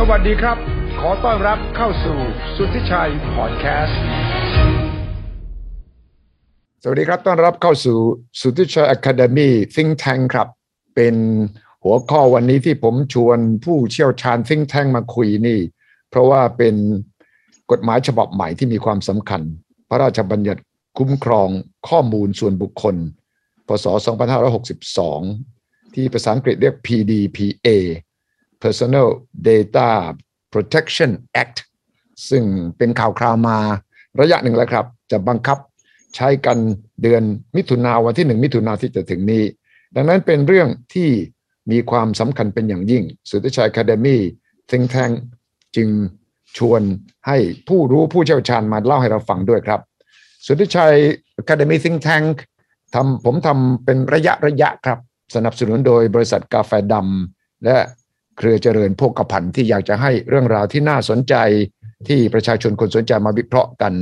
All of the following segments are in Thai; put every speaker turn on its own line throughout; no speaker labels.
สวัสดีครับ ขอต้อนรับเข้าสู่สุทธิชัยพอดแคสต์ สวัสดีครับ ต้อนรับเข้าสู่สุทธิชัย Academy Think Tank ครับ เป็นหัวข้อวันนี้ที่ผมชวนผู้เชี่ยวชาญ Think Tank มาคุยนี่ เพราะว่าเป็นกฎหมายฉบับใหม่ที่มีความสำคัญ พระราชบัญญัติคุ้มครองข้อมูลส่วนบุคคล พศ 2562 ที่ภาษาอังกฤษเรียก PDPA Personal Data Protection Act ซึ่งเป็นข่าวคราวมาระยะหนึ่งแล้วครับ จะบังคับใช้กันเดือนมิถุนาวันที่หนึ่งมิถุนาที่จะถึงนี้ ดังนั้นเป็นเรื่องที่มีความสำคัญเป็นอย่างยิ่ง สุทธิชัย Academy Think Tank จึงชวนให้ผู้รู้ผู้เชี่ยวชาญมาเล่าให้เราฟังด้วยครับ สุทธิชัย Academy Think Tank ทำผมทำเป็นระยะระยะครับ สนับสนุนโดยบริษัทกาแฟดำและ เครือเจริญโภคภัณฑ์ที่อยากจะให้เรื่องราวที่น่าสนใจที่ประชาชนคนสนใจมาวิเคราะห์กัน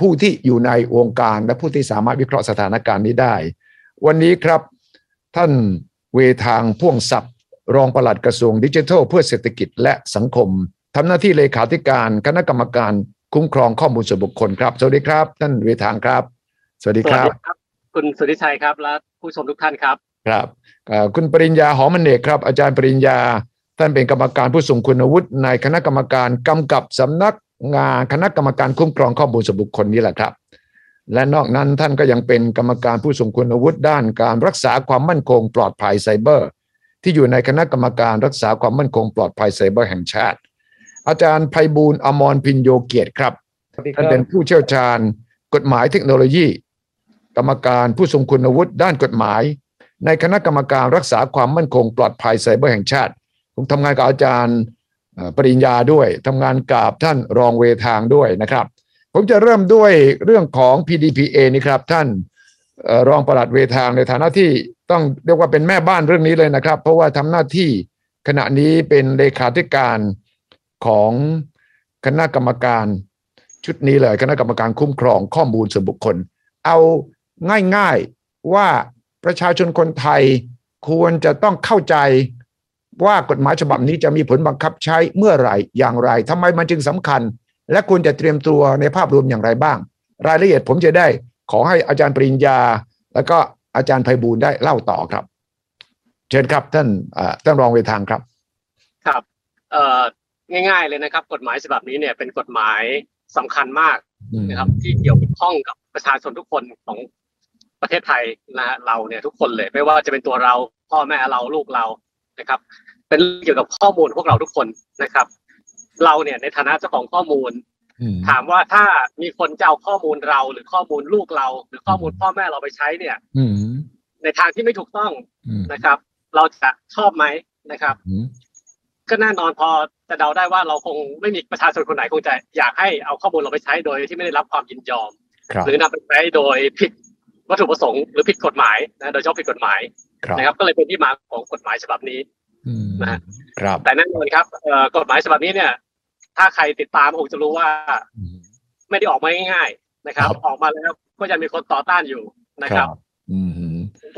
ผู้ที่อยู่ในวงการและผู้ที่สามารถวิเคราะห์สถานการณ์นี้ได้ วันนี้ครับ ท่านเวทางพ่วงศัพท์รองปลัดกระทรวงดิจิทัล เพื่อเศรษฐกิจและสังคมทำหน้าที่เลขาธิการคณะกรรมการคุ้มครองข้อมูลส่วนบุคคลครับ สวัสดีครับ ท่านเวทางครับ สวัสดี
ส
ค
วัส
รับ
ดีครับ คุณสุทธิชัยครับและผู้ชมทุกท่านครับ
ครับเอ่อคุณปริญญาหอมเนกครับ อาจารย์ปริญญา ท่านเป็นกรรมการผู้ทรงคุณวุฒิในคณะกรรมการกำกับสำนักงานคณะกรรมการคุ้มครองข้อมูลส่วนบุคคลนี้แหละครับ และนอกนั้นท่านก็ยังเป็นกรรมการผู้ทรงคุณวุฒิด้านการรักษาความมั่นคงปลอดภัยไซเบอร์ ที่อยู่ในคณะกรรมการรักษาความมั่นคงปลอดภัยไซเบอร์แห่งชาติ อาจารย์ไพบูลย์อมรพินโยเกียรติครับท่านเป็นผู้เชี่ยวชาญกฎหมายเทคโนโลยี กรรมการผู้ทรงคุณวุฒิด้านกฎหมาย ในคณะกรรมการรักษาความมั่นคงปลอดภัยไซเบอร์แห่งชาติ ผมทำงานกับอาจารย์ปริญญาด้วยทำงานกับท่านรองเวทางด้วยนะครับ ผมจะเริ่มด้วยเรื่องของ PDPA นี่ครับท่านเอ่อรองปลัดเวทางในฐานะที่ต้องเรียกว่าเป็นแม่บ้านเรื่องนี้เลยนะครับ เพราะว่าทำหน้าที่ขณะนี้เป็นเลขาธิการของคณะกรรมการชุดนี้เลยคณะกรรมการคุ้มครองข้อมูลส่วนบุคคล เอาง่ายๆว่าประชาชนคนไทยควรจะต้องเข้าใจ ว่ากฎหมายฉบับนี้จะมีผลบังคับใช้เมื่อไหร่อย่างไรทำไมมันจึงสำคัญ และควรจะเตรียมตัวในภาพรวมอย่างไรบ้าง รายละเอียดผมจะได้ขอให้อาจารย์ปริญญา แล้วก็อาจารย์ไพบูลย์ได้เล่าต่อครับ เชิญครับท่านเอ่อท่านรองเวทางครับ
ครับเอ่อง่ายๆเลยนะครับ กฎหมายฉบับนี้เนี่ยเป็นกฎหมายสำคัญมาก
อืม
นะครับ ที่เกี่ยวข้องกับประชาชนทุกคนของประเทศไทยนะฮะเราเนี่ยทุกคนเลย ไม่ว่าจะเป็นตัวเราพ่อแม่เราลูกเรา นะครับ เป็นเรื่องเกี่ยวกับข้อมูลพวกเราทุกคนนะครับ เราเนี่ยในฐานะเจ้าของข้อมูล
อืม
ถามว่าถ้ามีคนจะเอาข้อมูลเรา หรือข้อมูลลูกเรา หรือข้อมูลพ่อแม่เราไปใช้เนี่ย
อืม
ในทางที่ไม่ถูกต้อง
อืม
นะครับ เราจะชอบไหมนะครับ
อืม
ก็แน่นอนพอจะเดาได้ว่าเราคงไม่มีประชาชนคนไหนคงจะอยากให้เอาข้อมูลเราไปใช้โดยที่ไม่ได้รับความยินยอม
ครับ
หรือนำไปใช้โดยผิดวัตถุประสงค์หรือผิดกฎหมายนะโดยเฉพาะผิดกฎหมาย
ครับ
นะครับ ก็เลยเป็นที่มาของกฎหมายฉบับนี้
อืม
นะฮะ
ครับ
แต่แน่นอนครับเอ่อกฎหมายฉบับนี้เนี่ย ถ้าใครติดตามคงจะรู้ว่า
อืม
ไม่ได้ออกมาง่ายๆนะครับ
ครับ
ออกมาแล้วก็ยังมีคนต่อต้านอยู่นะครับ
อืม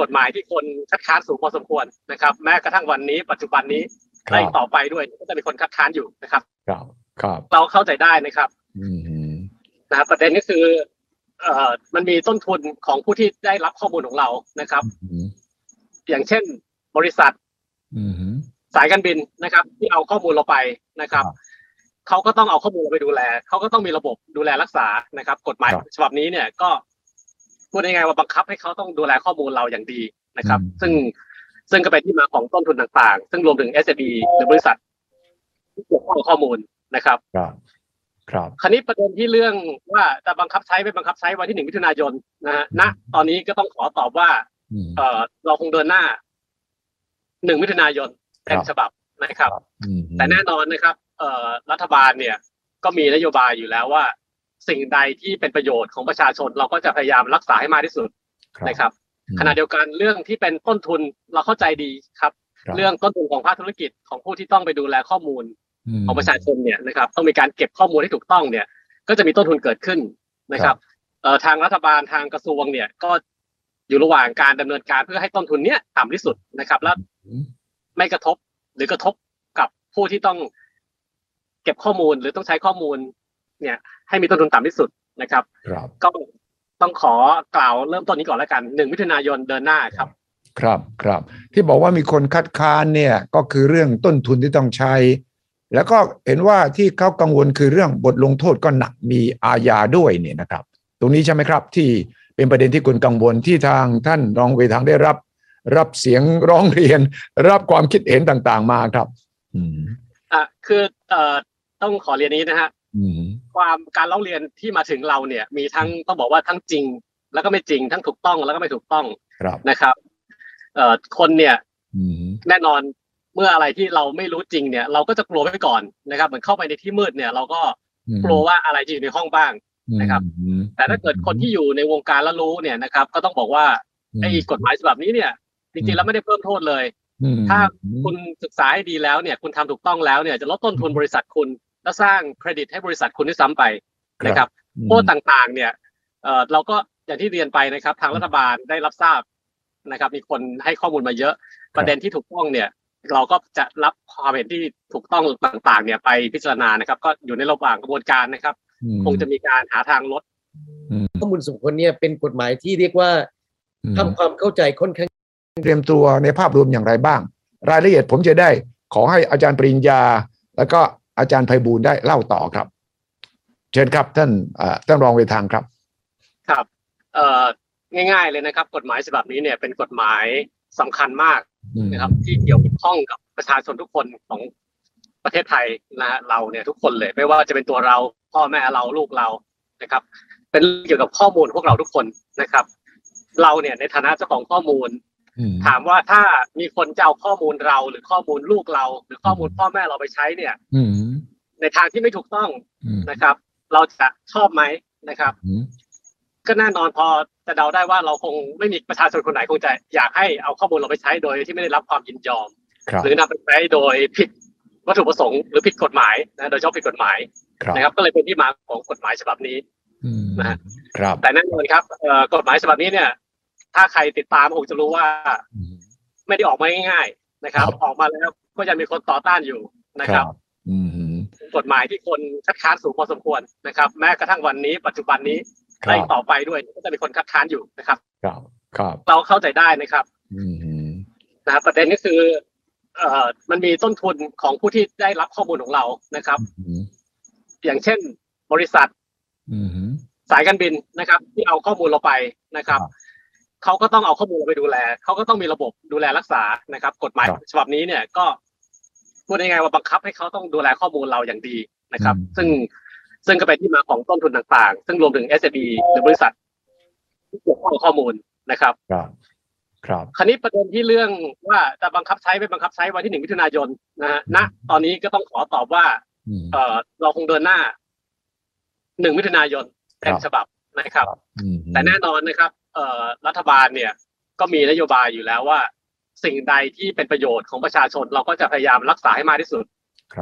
กฎหมายที่คนคัดค้านสูงพอสมควรนะครับ แม้กระทั่งวันนี้ ปัจจุบันนี้
ค
และ
รับ
อีกต่อไปด้วยก็จะมีคนคัดค้านอยู่นะครับ
ครับครับ
เราเข้าใจได้นะครับ
อืม
นะครับประเด็นก็คือ เอ่อมันมีต้นทุนของผู้ที่ได้รับข้อมูลของเรานะครับ
อืม
อย่างเช่น บริษัท
อืม
สายการบินนะครับ ที่เอาข้อมูลเราไปนะครับ
ครับ
เขาก็ต้องเอาข้อมูลเราไปดูแลเขาก็ต้องมีระบบดูแลรักษานะครับ กฎหมาย
ครับ
ฉบับนี้เนี่ยก็พูดง่ายๆว่าบังคับให้เขาต้องดูแลข้อมูลเราอย่างดีนะครับ
อืม
ซึ่งซึ่งก็เป็นที่มาของต้นทุนต่างๆ ซึ่งรวมถึง SME หรือบริษัทที่เกี่ยวข้องกับข้อมูลนะครับ
ครับ ครับ
คราวนี้ประเด็นที่เรื่องว่าจะบังคับใช้ไม่บังคับใช้วันที่หนึ่งมิถุนายนนะฮะณตอนนี้ก็ต้องขอตอบว่า
อืม
เออเราคงเดินหน้าหนึ่งมิถุนายนเต็ม
ครับ
ฉบับนะครับ
อืม
แต่แน่นอนนะครับเอ่อรัฐบาลเนี่ย ก็มีนโยบายอยู่แล้วว่า สิ่งใดที่เป็นประโยชน์ของประชาชน เราก็จะพยายามรักษาให้มากที่สุดนะครับ ขณะเดียวกันเรื่องที่เป็นต้นทุนเราเข้าใจดีครับ
คบ
เรื่องต้นทุนของภาคธุรกิจของผู้ที่ต้องไปดูแลข้อมูล
ม
ของประชาชนเนี่ยนะครับ ต้องมีการเก็บข้อมูลที่ถูกต้องเนี่ย ก็จะมีต้นทุนเกิดขึ้นนะครับเอ่อทางรัฐบาลทางกระทรวงเนี่ย ก็ อยู่ระหว่างการดำเนินการเพื่อให้ต้นทุนเนี้ยต่ำที่สุดนะครับ และ
อืม
ไม่กระทบหรือกระทบกับผู้ที่ต้องเก็บข้อมูลหรือต้องใช้ข้อมูล เนี่ย ให้มีต้นทุนต่ำที่สุดนะครับ
ครับ
ก็ต้องขอกล่าวเริ่มต้นนี้ก่อนแล้วกันหนึ่งมิถุนายนเดินหน้าครับ
ครับครับ ที่บอกว่ามีคนคัดค้านเนี่ยก็คือเรื่องต้นทุนที่ต้องใช้ แล้วก็เห็นว่าที่เขากังวลคือเรื่องบทลงโทษก็หนักมีอาญาด้วยเนี่ยนะครับ ตรงนี้ใช่ไหมครับที่ เป็นประเด็นที่คุณกังวลที่ทางท่านรองเวทางได้รับ รับเสียงร้องเรียน รับความคิดเห็นต่างๆมาครับ อืม
อะคือเอ่อต้องขอเรียนนี้นะฮะ
อืม
ความการเล่าเรียนที่มาถึงเราเนี่ย มีทั้งต้องบอกว่าทั้งจริง แล้วก็ไม่จริงทั้งถูกต้องแล้วก็ไม่ถูกต้อง
ครับ
นะครับเอ่อคนเนี่ย
อืม
แน่นอนเมื่ออะไรที่เราไม่รู้จริงเนี่ย เราก็จะกลัวไว้ก่อนนะครับ เหมือนเข้าไปในที่มืดเนี่ย เราก็กลัวว่าอะไรจะอยู่ในห้องบ้าง นะครับ
อืม
แต่ถ้าเกิดคนที่อยู่ในวงการแล้วรู้เนี่ยนะครับ ก็ต้องบอกว่าไอ้กฎหมายฉบับนี้เนี่ย จริงๆแล้วไม่ได้เพิ่มโทษเลย
อืม
ถ้าคุณศึกษาให้ดีแล้วเนี่ยคุณทำถูกต้องแล้วเนี่ยจะลดต้นทุนบริษัทคุณ และสร้างเครดิตให้บริษัทคุณด้วยซ้ำไปนะครับโทษต่างๆ เนี่ยเอ่อเราก็อย่างที่เรียนไปนะครับ ทางรัฐบาลได้รับทราบนะครับ มีคนให้ข้อมูลมาเยอะ ประเด็นที่ถูกต้องเนี่ย เราก็จะรับความเห็นที่ถูกต้องต่าง ๆ เนี่ยไปพิจารณานะครับ ก็อยู่ในระหว่างกระบวนการนะครับ
อืม
คงจะมีการหาทางลด
ข้อมูลส่วนบุคคลเนี่ยเป็นกฎหมายที่เรียกว่า
อืม
ทำความเข้าใจค่อนข้าง
เตรียมตัวในภาพรวมอย่างไรบ้าง รายละเอียดผมจะได้ขอให้อาจารย์ปริญญา แล้วก็อาจารย์ไพบูลย์ได้เล่าต่อครับ เชิญครับท่านเอ่อท่านรองเวทางครับ
ครับเอ่อง่ายๆเลยนะครับ กฎหมายฉบับนี้เนี่ยเป็นกฎหมายสำคัญมาก
อืม
นะครับ ที่เกี่ยวข้องกับประชาชนทุกคนของประเทศไทยนะฮะเราเนี่ยทุกคนเลย ไม่ว่าจะเป็นตัวเรา พ่อแม่เราลูกเรานะครับ เป็นเกี่ยวกับข้อมูลพวกเราทุกคนนะครับ เราเนี่ยในฐานะเจ้าของข้อมูล
อืม
ถามว่าถ้ามีคนจะเอาข้อมูลเราหรือข้อมูลลูกเรา หรือข้อมูลพ่อแม่เราไปใช้เนี่ย
อืม
ในทางที่ไม่ถูกต้อง
อืม
นะครับ เราจะชอบไหมนะครับ
อืม
ก็แน่นอนพอจะเดาได้ว่าเราคงไม่มีประชาชนคนไหนคงจะอยากให้เอาข้อมูลเราไปใช้โดยที่ไม่ได้รับความยินยอม
ครับ
หรือนำไปใช้โดยผิดวัตถุประสงค์หรือผิดกฎหมายนะโดยเฉพาะผิดกฎหมาย
ครับ
นะครับ ก็เลยเป็นที่มาของกฎหมายฉบับนี้
อืม
นะฮะ
ครับ
แต่แน่นอนครับเอ่อกฎหมายฉบับนี้เนี่ย ถ้าใครติดตามคงจะรู้ว่า
อืม
ไม่ได้ออกมาง่ายๆนะครับ
ครับ
ออกมาแล้วก็ยังมีคนต่อต้านอยู่นะครับ
อืม
กฎหมายที่คนคัดค้านสูงพอสมควรนะครับ แม้กระทั่งวันนี้ปัจจุบันนี้
ค
และ
รับ
อีกต่อไปด้วยก็จะมีคนคัดค้านอยู่นะครับ
ครับครับ
เราเข้าใจได้นะครับ
อืม
นะครับประเด็นก็คือ เอ่อมันมีต้นทุนของผู้ที่ได้รับข้อมูลของเรานะครับ
อืม
อย่างเช่น บริษัท
อืม
สายการบินนะครับ ที่เอาข้อมูลเราไปนะครับ
ครับ
เขาก็ต้องเอาข้อมูลเราไปดูแลเขาก็ต้องมีระบบดูแลรักษานะครับ กฎหมาย
ครับ
ฉบับนี้เนี่ยก็พูดง่ายๆว่าบังคับให้เขาต้องดูแลข้อมูลเราอย่างดีนะครับ
อืม
ซึ่งซึ่งก็เป็นที่มาของต้นทุนต่างๆ ซึ่งรวมถึง s อ b หรือบริษัทที่เกี่ยวข้องกับข้อมูลนะครับ
ครับครับ
คราวนี้ประเด็นที่เรื่องว่าจะบังคับใช้ไม่บังคับใช้วันที่หนึ่งมิถุนายนนะฮะณตอนนี้ก็ต้องขอตอบว่า
อืม
เออเราคงเดินหน้าหนึ่งมิถุนายนเต็ม
ครับ
ฉบับนะครับ
อืม
แต่แน่นอนนะครับ เอ่อรัฐบาลเนี่ย ก็มีนโยบายอยู่แล้วว่า สิ่งใดที่เป็นประโยชน์ของประชาชน เราก็จะพยายามรักษาให้มากที่สุด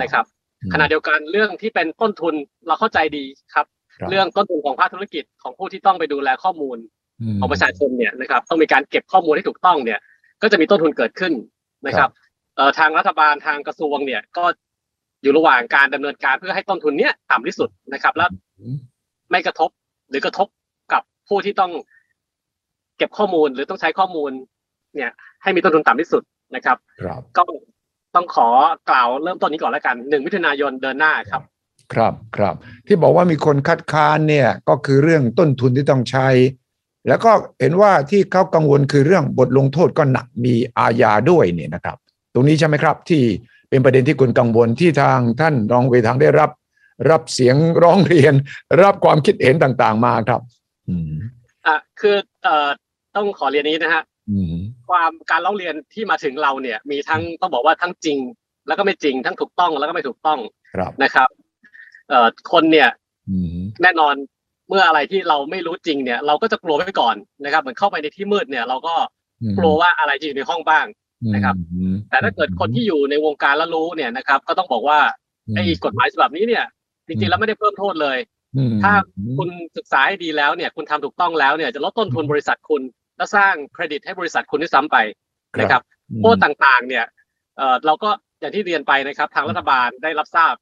นะครับ
อืม
ขณะเดียวกันเรื่องที่เป็นต้นทุนเราเข้าใจดีครับ
ครับ
เรื่องต้นทุนของภาคธุรกิจของผู้ที่ต้องไปดูแลข้อมูล
ม
ของประชาชนเนี่ยนะครับ ต้องมีการเก็บข้อมูลให้ถูกต้องเนี่ย ก็จะมีต้นทุนเกิดขึ้นนะครับเอ่อทางรัฐบาลทางกระทรวงเนี่ย ก็ อยู่ระหว่างการดำเนินการเพื่อให้ต้นทุนเนี้ยต่ำที่สุดนะครับและ
อืม
ไม่กระทบหรือกระทบกับผู้ที่ต้องเก็บข้อมูลหรือต้องใช้ข้อมูล เนี่ย ให้มีต้นทุนต่ำที่สุดนะครับ
ครับ
ก็ต้องขอกล่าวเริ่มต้นนี้ก่อนแล้วกันหนึ่งมิถุนายนเดินหน้าครับ
ครับครับที่บอกว่ามีคนคัดค้านเนี่ยก็คือเรื่องต้นทุนที่ต้องใช้ แล้วก็เห็นว่าที่เขากังวลคือเรื่องบทลงโทษก็หนักมีอาญาด้วยเนี่ยนะครับ ตรงนี้ใช่ไหมครับ ที่ เป็นประเด็นที่คุณกังวลที่ทางท่านรองเวทางได้รับ รับเสียงร้องเรียน รับความคิดเห็นต่างๆ มาครับ อืม
อะคือเอ่อต้องขอเรียนนี้นะฮะ
อืม
ความการเล่าเรียนที่มาถึงเราเนี่ย มีทั้งต้องบอกว่าทั้งจริง แล้วก็ไม่จริงทั้งถูกต้องแล้วก็ไม่ถูกต้อง
ครับ
นะครับ เอ่อคนเนี่ย
อืม
แน่นอนเมื่ออะไรที่เราไม่รู้จริงเนี่ย เราก็จะกลัวไว้ก่อนนะครับ เหมือนเข้าไปในที่มืดเนี่ย เราก็กลัวว่าอะไรจะอยู่ในห้องบ้าง นะครับ
อืม
แต่ถ้าเกิดคนที่อยู่ในวงการแล้วรู้เนี่ยนะครับ ก็ต้องบอกว่าไอ้กฎหมายฉบับนี้เนี่ยจริงๆแล้วไม่ได้เพิ่มโทษเลย
อืม
ถ้าคุณศึกษาให้ดีแล้วเนี่ย คุณทำถูกต้องแล้วเนี่ยจะลดต้นทุนบริษัทคุณ และสร้างเครดิตให้บริษัทคุณด้วยซ้ำไปนะครับโทษต่างๆ เนี่ยเอ่อเราก็อย่างที่เรียนไปนะครับ ทางรัฐบาลได้รับทราบ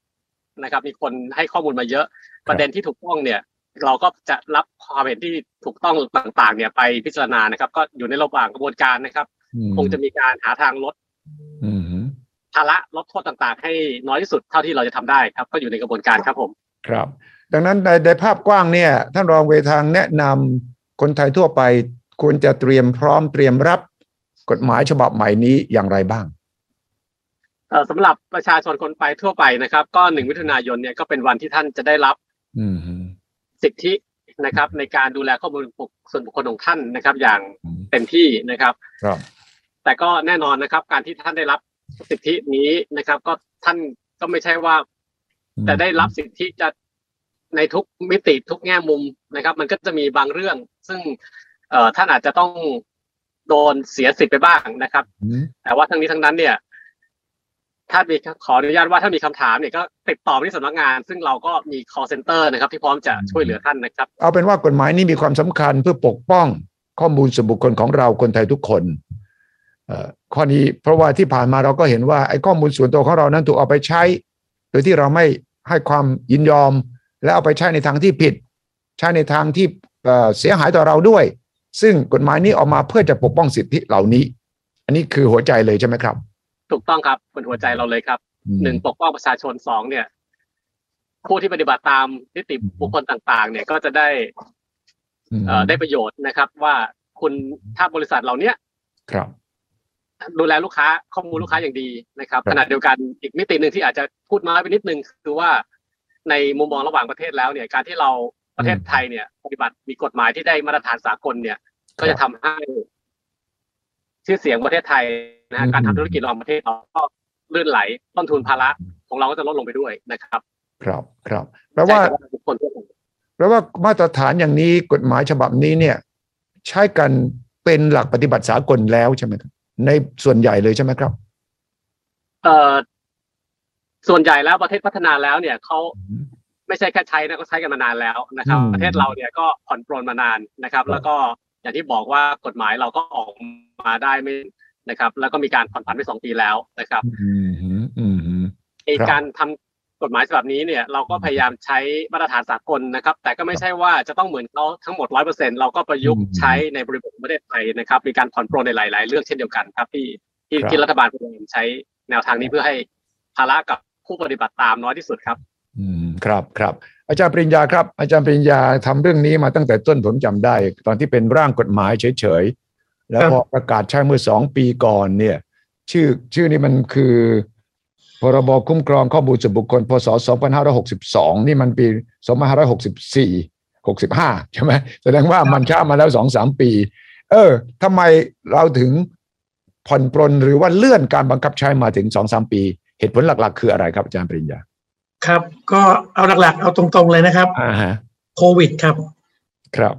นะครับ มีคนให้ข้อมูลมาเยอะ ประเด็นที่ถูกต้องเนี่ย เราก็จะรับความเห็นที่ถูกต้องต่างๆ เนี่ยไปพิจารณานะครับ ก็อยู่ในระหว่างกระบวนการนะครับ
อืม
คงจะมีการหาทางลด
อืม
ภาระลดโทษต่างๆ ให้น้อยที่สุดเท่าที่เราจะทำได้ครับ ก็อยู่ในกระบวนการครับผม
ครับ ดังนั้นในในภาพกว้างเนี่ยท่านรองเวทางแนะนำคนไทยทั่วไปควรจะเตรียมพร้อมเตรียมรับกฎหมายฉบับใหม่นี้อย่างไรบ้าง
เอ่อสำหรับประชาชนคนไปทั่วไปนะครับ ก็หนึ่งมิถุนายนเนี่ยก็เป็นวันที่ท่านจะได้รับ
อืม
สิทธินะครับ ในการดูแลข้อมูลส่วนบุคคลของท่านนะครับ อย่าง
อืม
เต็มที่นะครับ
ครับ
แต่ก็แน่นอนนะครับ การที่ท่านได้รับสิทธินี้นะครับ ก็ท่านก็ไม่ใช่ว่าจะได้รับสิทธิจะในทุกมิติทุกแง่มุมนะครับ มันก็จะมีบางเรื่อง ซึ่งเอ่อท่านอาจจะต้องโดนเสียสิทธิ์ไปบ้างนะครับ
อืม
แต่ว่าทั้งนี้ทั้งนั้นเนี่ย ถ้ามีขออนุญาตว่าถ้ามีคำถามเนี่ยก็ติดต่อไปที่สำนักงาน ซึ่งเราก็มี call center นะครับ ที่พร้อมจะช่วยเหลือท่านนะครับ
เอาเป็นว่ากฎหมายนี้มีความสำคัญเพื่อปกป้องข้อมูลส่วนบุคคลของเราคนไทยทุกคนเอ่อ ข้อนี้เพราะว่าที่ผ่านมาเราก็เห็นว่าไอ้ข้อมูลส่วนตัวของเรานั้นถูกเอาไปใช้ โดยที่เราไม่ให้ความยินยอม และเอาไปใช้ในทางที่ผิด ใช้ในทางที่เอ่อเสียหายต่อเราด้วย ซึ่งกฎหมายนี้ออกมาเพื่อจะปกป้องสิทธิเหล่านี้ อันนี้คือหัวใจเลยใช่ไหมครับ
ถูกต้องครับเป็นหัวใจเราเลยครับ
อืม
หนึ่งปกป้องประชาชนสองเนี่ย ผู้ที่ปฏิบัติตามนิติบุคคลต่าง ๆ เนี่ยก็จะได้
ม
เอ่อได้ประโยชน์นะครับ ว่าคุณถ้าบริษัทเหล่าเนี้ย
ครับ
ดูแลลูกค้าข้อมูลลูกค้าอย่างดีนะครับ
ครับ
ขณะเดียวกันอีกมิติหนึ่งที่อาจจะพูดน้อยไปนิดนึงคือว่าในมุมมองระหว่างประเทศแล้วเนี่ยการที่เราประเทศไทยเนี่ยปฏิบัติมีกฎหมายที่ได้มาตรฐานสากลเนี่ย ก็จะทำให้ชื่อเสียงประเทศไทยนะฮะการทำธุรกิจระหว่างประเทศเราก็ลื่นไหลต้นทุนภาระของเราก็จะลดลงไปด้วยนะครับ
ครับครับแปลว่า
ใช่ครับทุกคนทั่วไป
แปลว่ามาตรฐานอย่างนี้กฎหมายฉบับนี้เนี่ย ใช้กันเป็นหลักปฏิบัติสากลแล้วใช่ไหมครับ ในส่วนใหญ่เลยใช่ไหมครับ
เอ่อส่วนใหญ่แล้วประเทศพัฒนาแล้วเนี่ยเขาไม่ใช่แค่ใช้นะก็ใช้กันมานานแล้วนะครับ
อืม
ประเทศเราเนี่ยก็ผ่อนปรนมานานนะครับ
ครับ
แล้วก็อย่างที่บอกว่ากฎหมายเราก็ออกมาได้ไม่นะครับ แล้วก็มีการผ่อนผันไปสองปีแล้วนะครับ
อืมฮึอืมฮึ
ไอ้
ครับ
การทำ กฎหมายฉบับนี้เนี่ยเราก็พยายามใช้มาตรฐานสากลนะครับ แต่ก็ไม่ใช่ว่าจะต้องเหมือนเขาทั้งหมดร้อยเปอร์เซ็นเราก็ประยุกต์ใช้ในบริบทของประเทศไทยนะครับ มีการผ่อนปรนในหลาย ๆ เรื่องเช่นเดียวกันครับที่ที่ที่รัฐบาลพยายามใช้แนวทางนี้เพื่อให้ภาระกับผู้ปฏิบัติตามน้อยที่สุดครับ
อืมครับครับ อาจารย์ปริญญาครับ อาจารย์ปริญญาทำเรื่องนี้มาตั้งแต่ต้นผมจำได้ ตอนที่เป็นร่างกฎหมายเฉยๆแล้วพอประกาศใช้เมื่อสองปีก่อนเนี่ย ชื่อชื่อนี้มันคือ พรบคุ้มครองข้อมูลส่วนบุคคล พศ 2562 นี่มันปี 2564 65 ใช่ไหมแสดงว่ามันช้ามาแล้วสองสามปี เออทำไมเราถึงผ่อนปรนหรือว่าเลื่อนการบังคับใช้มาถึงสองสามปี เหตุผลหลัก ๆ คืออะไรครับอาจารย์ปริญญา
ครับ ก็เอาหลักๆ เอาตรงๆเลยนะครับ
อ่าฮะ
โควิดครับ
ครับ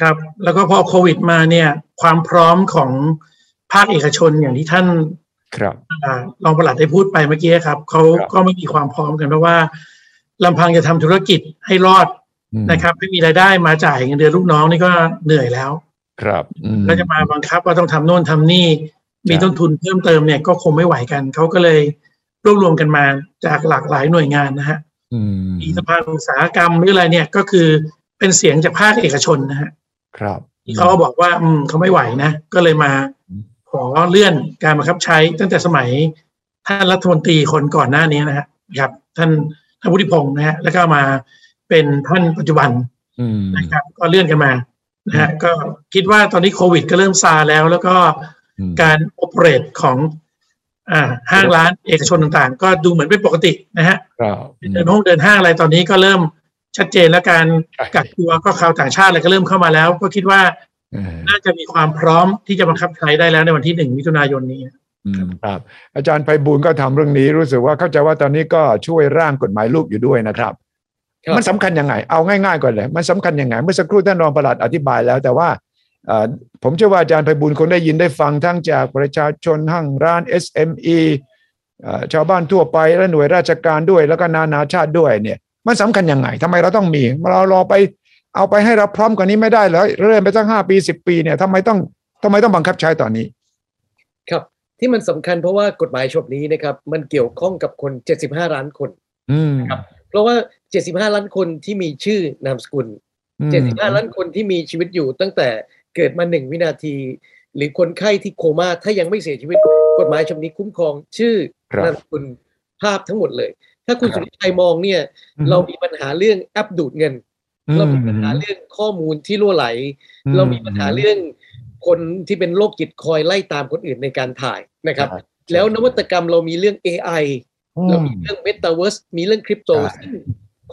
ครับ แล้วก็พอโควิดมาเนี่ย ความพร้อมของภาคเอกชนอย่างที่ท่าน
ครับ
อ่ารองประหลัดได้พูดไปเมื่อกี้ครับเขา
ครับ
ก็ไม่มีความพร้อมกันเพราะว่าลำพังจะทำธุรกิจให้รอด
อืม
นะครับ ไม่มีรายได้มาจ่ายเงินเดือนลูกน้องนี่ก็เหนื่อยแล้ว
ครับอืม
ก็จะมาบังคับว่าต้องทำโน่นทำนี่ มี
ครับ
ต้นทุนเพิ่มเติมเนี่ยก็คงไม่ไหวกันเขาก็เลยรวบรวมกันมาจากหลากหลายหน่วยงานนะฮะ
อืม
มีสภาอุตสาหกรรมหรืออะไรเนี่ยก็คือเป็นเสียงจากภาคเอกชนนะฮะ
ครับ
ที่เขาก็บอกว่า อืมเขาไม่ไหวนะ ก็เลยมา
อืม
ขอเลื่อนการบังคับใช้ตั้งแต่สมัยท่านรัฐมนตรีคนก่อนหน้านี้นะฮะครับ ท่านท่านวุฒิพงศ์นะฮะแล้วก็มาเป็นท่านปัจจุบัน
อืม
นะครับ ก็เลื่อนกันมานะฮะก็คิดว่าตอนนี้โควิด ก็เริ่มซาแล้ว แล้วก็
อืม
การโอเปเรตของอ่าห้างร้านเอกชนต่างๆ ก็ดูเหมือนเป็นปกตินะฮะ
ครับ
เดินห้องเดินห้างอะไรตอนนี้ก็เริ่มชัดเจนและการกักตัวก็ข่าวต่างชาติอะไรก็เริ่มเข้ามาแล้ว ก็คิดว่า
เออ
น่าจะมีความพร้อมที่จะบังคับใช้ได้แล้วในวันที่หนึ่งมิถุนายนนี้
อืมครับ อาจารย์ไพบูลย์ก็ทำเรื่องนี้รู้สึกว่าเข้าใจว่าตอนนี้ก็ช่วยร่างกฎหมายลูกอยู่ด้วยนะครับ
ครับ
มันสำคัญยังไง เอาง่ายๆก่อนเลย มันสำคัญยังไง เมื่อสักครู่ท่านรองประหลัดอธิบายแล้ว แต่ว่าเอ่อผมเชื่อว่าอาจารย์ไพบูลย์คงได้ยินได้ฟังทั้งจากประชาชนห้างร้าน SME เอ่อชาวบ้านทั่วไปและหน่วยราชการด้วย แล้วก็นานาชาติด้วยเนี่ย มันสำคัญยังไงทำไมเราต้องมีเรารอไป เอาไปให้เราพร้อมกว่านี้ไม่ได้เหรอเริ่มไปตั้งห้าปีสิบปีเนี่ยทำไมต้องทำไมต้องบังคับใช้ตอนนี้
ครับที่มันสำคัญเพราะว่ากฎหมายฉบับนี้นะครับ มันเกี่ยวข้องกับคน75ล้านคน
อืม
ครับเพราะว่า75ล้านคนที่มีชื่อนามสกุล75ล้านคนที่มีชีวิตอยู่ตั้งแต่เกิดมาหนึ่งวินาที หรือคนไข้ที่โคม่าถ้ายังไม่เสียชีวิตกฎหมายฉบับนี้คุ้มครองชื่อ
ครับ
นามสกุลภาพทั้งหมดเลย ถ้าคุณ
ครับ
สุริชัยมองเนี่ย
อืม
เรามีปัญหาเรื่องแอปดูดเงิน เรามีปัญหาเรื่องข้อมูลที่รั่วไหล เรามีปัญหาเรื่องคนที่เป็นโรคจิตคอยไล่ตามคนอื่นในการถ่ายนะครับ
ใช่
แล้วนวัตกรรมเรามีเรื่อง AI
อืม
เรามีเรื่อง Metaverse มีเรื่องคริปโต
ใช่
ซึ่ง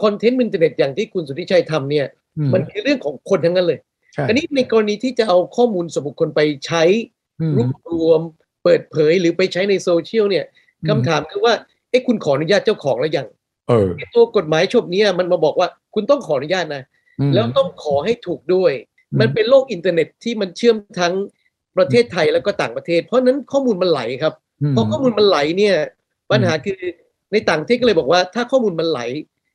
content อินเทอร์เน็ตอย่างที่คุณสุทธิชัยทำเนี่ย มันคือเรื่องของคนทั้งนั้นเลย
ใช่
อันนี้ในกรณีที่จะเอาข้อมูลส่วนบุคคลไปใช้
อืม
รวบรวม เปิดเผยหรือไปใช้ในโซเชียลเนี่ย
อืม
คำถามคือว่าเอ๊ะคุณขออนุญาตเจ้าของแล้วยัง
เออ
ไอ้ตัวกฎหมายฉบับเนี้ยมันมาบอกว่าคุณต้องขออนุญาตนะ
อืม
แล้วต้องขอให้ถูกด้วย
อืม
มันเป็นโลกอินเทอร์เน็ตที่มันเชื่อมทั้งประเทศไทยแล้วก็ต่างประเทศ เพราะฉะนั้นข้อมูลมันไหลครับ
ม
พอข้อมูลมันไหลเนี่ย ปัญหาคือในต่างประเทศก็เลยบอกว่า ถ้าข้อมูลมันไหล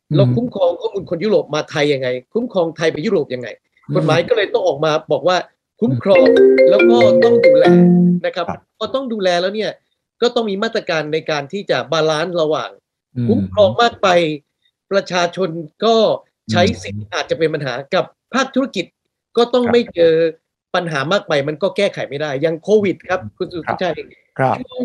อืม
เราคุ้มครองข้อมูลคนยุโรปมาไทยยังไง คุ้มครองไทยไปยุโรปยังไง กฎหมายก็เลยต้องออกมาบอกว่าคุ้มครองแล้วก็ต้องดูแลนะครับ
ครับ
พอต้องดูแลแล้วเนี่ยก็ต้องมีมาตรการในการที่จะ balance ระหว่าง
อืม
คุ้มครองมากไป ประชาชนก็ใช้
อืม
สิทธิ์อาจจะเป็นปัญหากับภาคธุรกิจก็ต้อง
ครับ
ไม่เจอปัญหามากไปมันก็แก้ไขไม่ได้อย่างโควิดครับ คุณสุทธิชัย
ครับ
ช่วง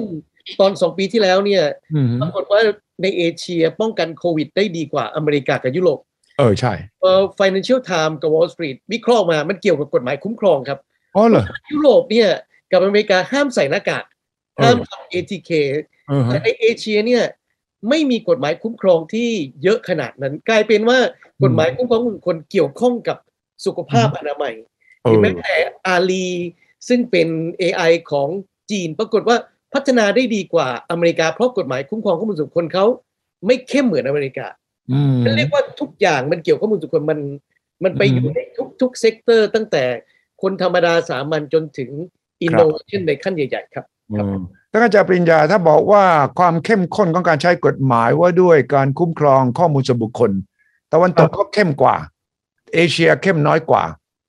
ตอนสองปีที่แล้วเนี่ย
อืม
ปรากฏว่าในเอเชียป้องกันโควิดได้ดีกว่าอเมริกากับยุโรป
เออ ใช่
เอ่อ Financial Times กับ Wall Street วิเคราะห์มา มันเกี่ยวกับกฎหมายคุ้มครองครับ
อ๋อเหรอ
ยุโรปเนี่ยกับอเมริกาห้ามใส่หน้ากาก
เออ
ห้ามทำ ATK
เออฮะ
แต่ในเอเชียเนี่ย ไม่มีกฎหมายคุ้มครองที่เยอะขนาดนั้น กลายเป็นว่ากฎหมายคุ้มครองบุคคลเกี่ยวข้องกับสุขภาพอนามัย
เอ
หรือ
อ
แม้แต่อาลีซึ่งเป็น AI ของจีน ปรากฏว่าพัฒนาได้ดีกว่าอเมริกา เพราะกฎหมายคุ้มครองข้อมูลส่วนบุคคลเขาไม่เข้มเหมือนอเมริกา
อืม
มันเรียกว่าทุกอย่างมันเกี่ยวข้อมูลส่วนบุคคลมัน มันไป
อืม
อยู่ในทุกทุก sector ตั้งแต่คนธรรมดาสามัญจนถึงอินโนเวชันในขั้นใหญ่ ๆ ครับ
อืม ท่านอาจารย์ปริญญาถ้าบอกว่าความเข้มข้นของการใช้กฎหมายว่าด้วยการคุ้มครองข้อมูลส่วนบุคคล ตะวันตกก็เข้มกว่า เอเชียเข้มน้อยกว่า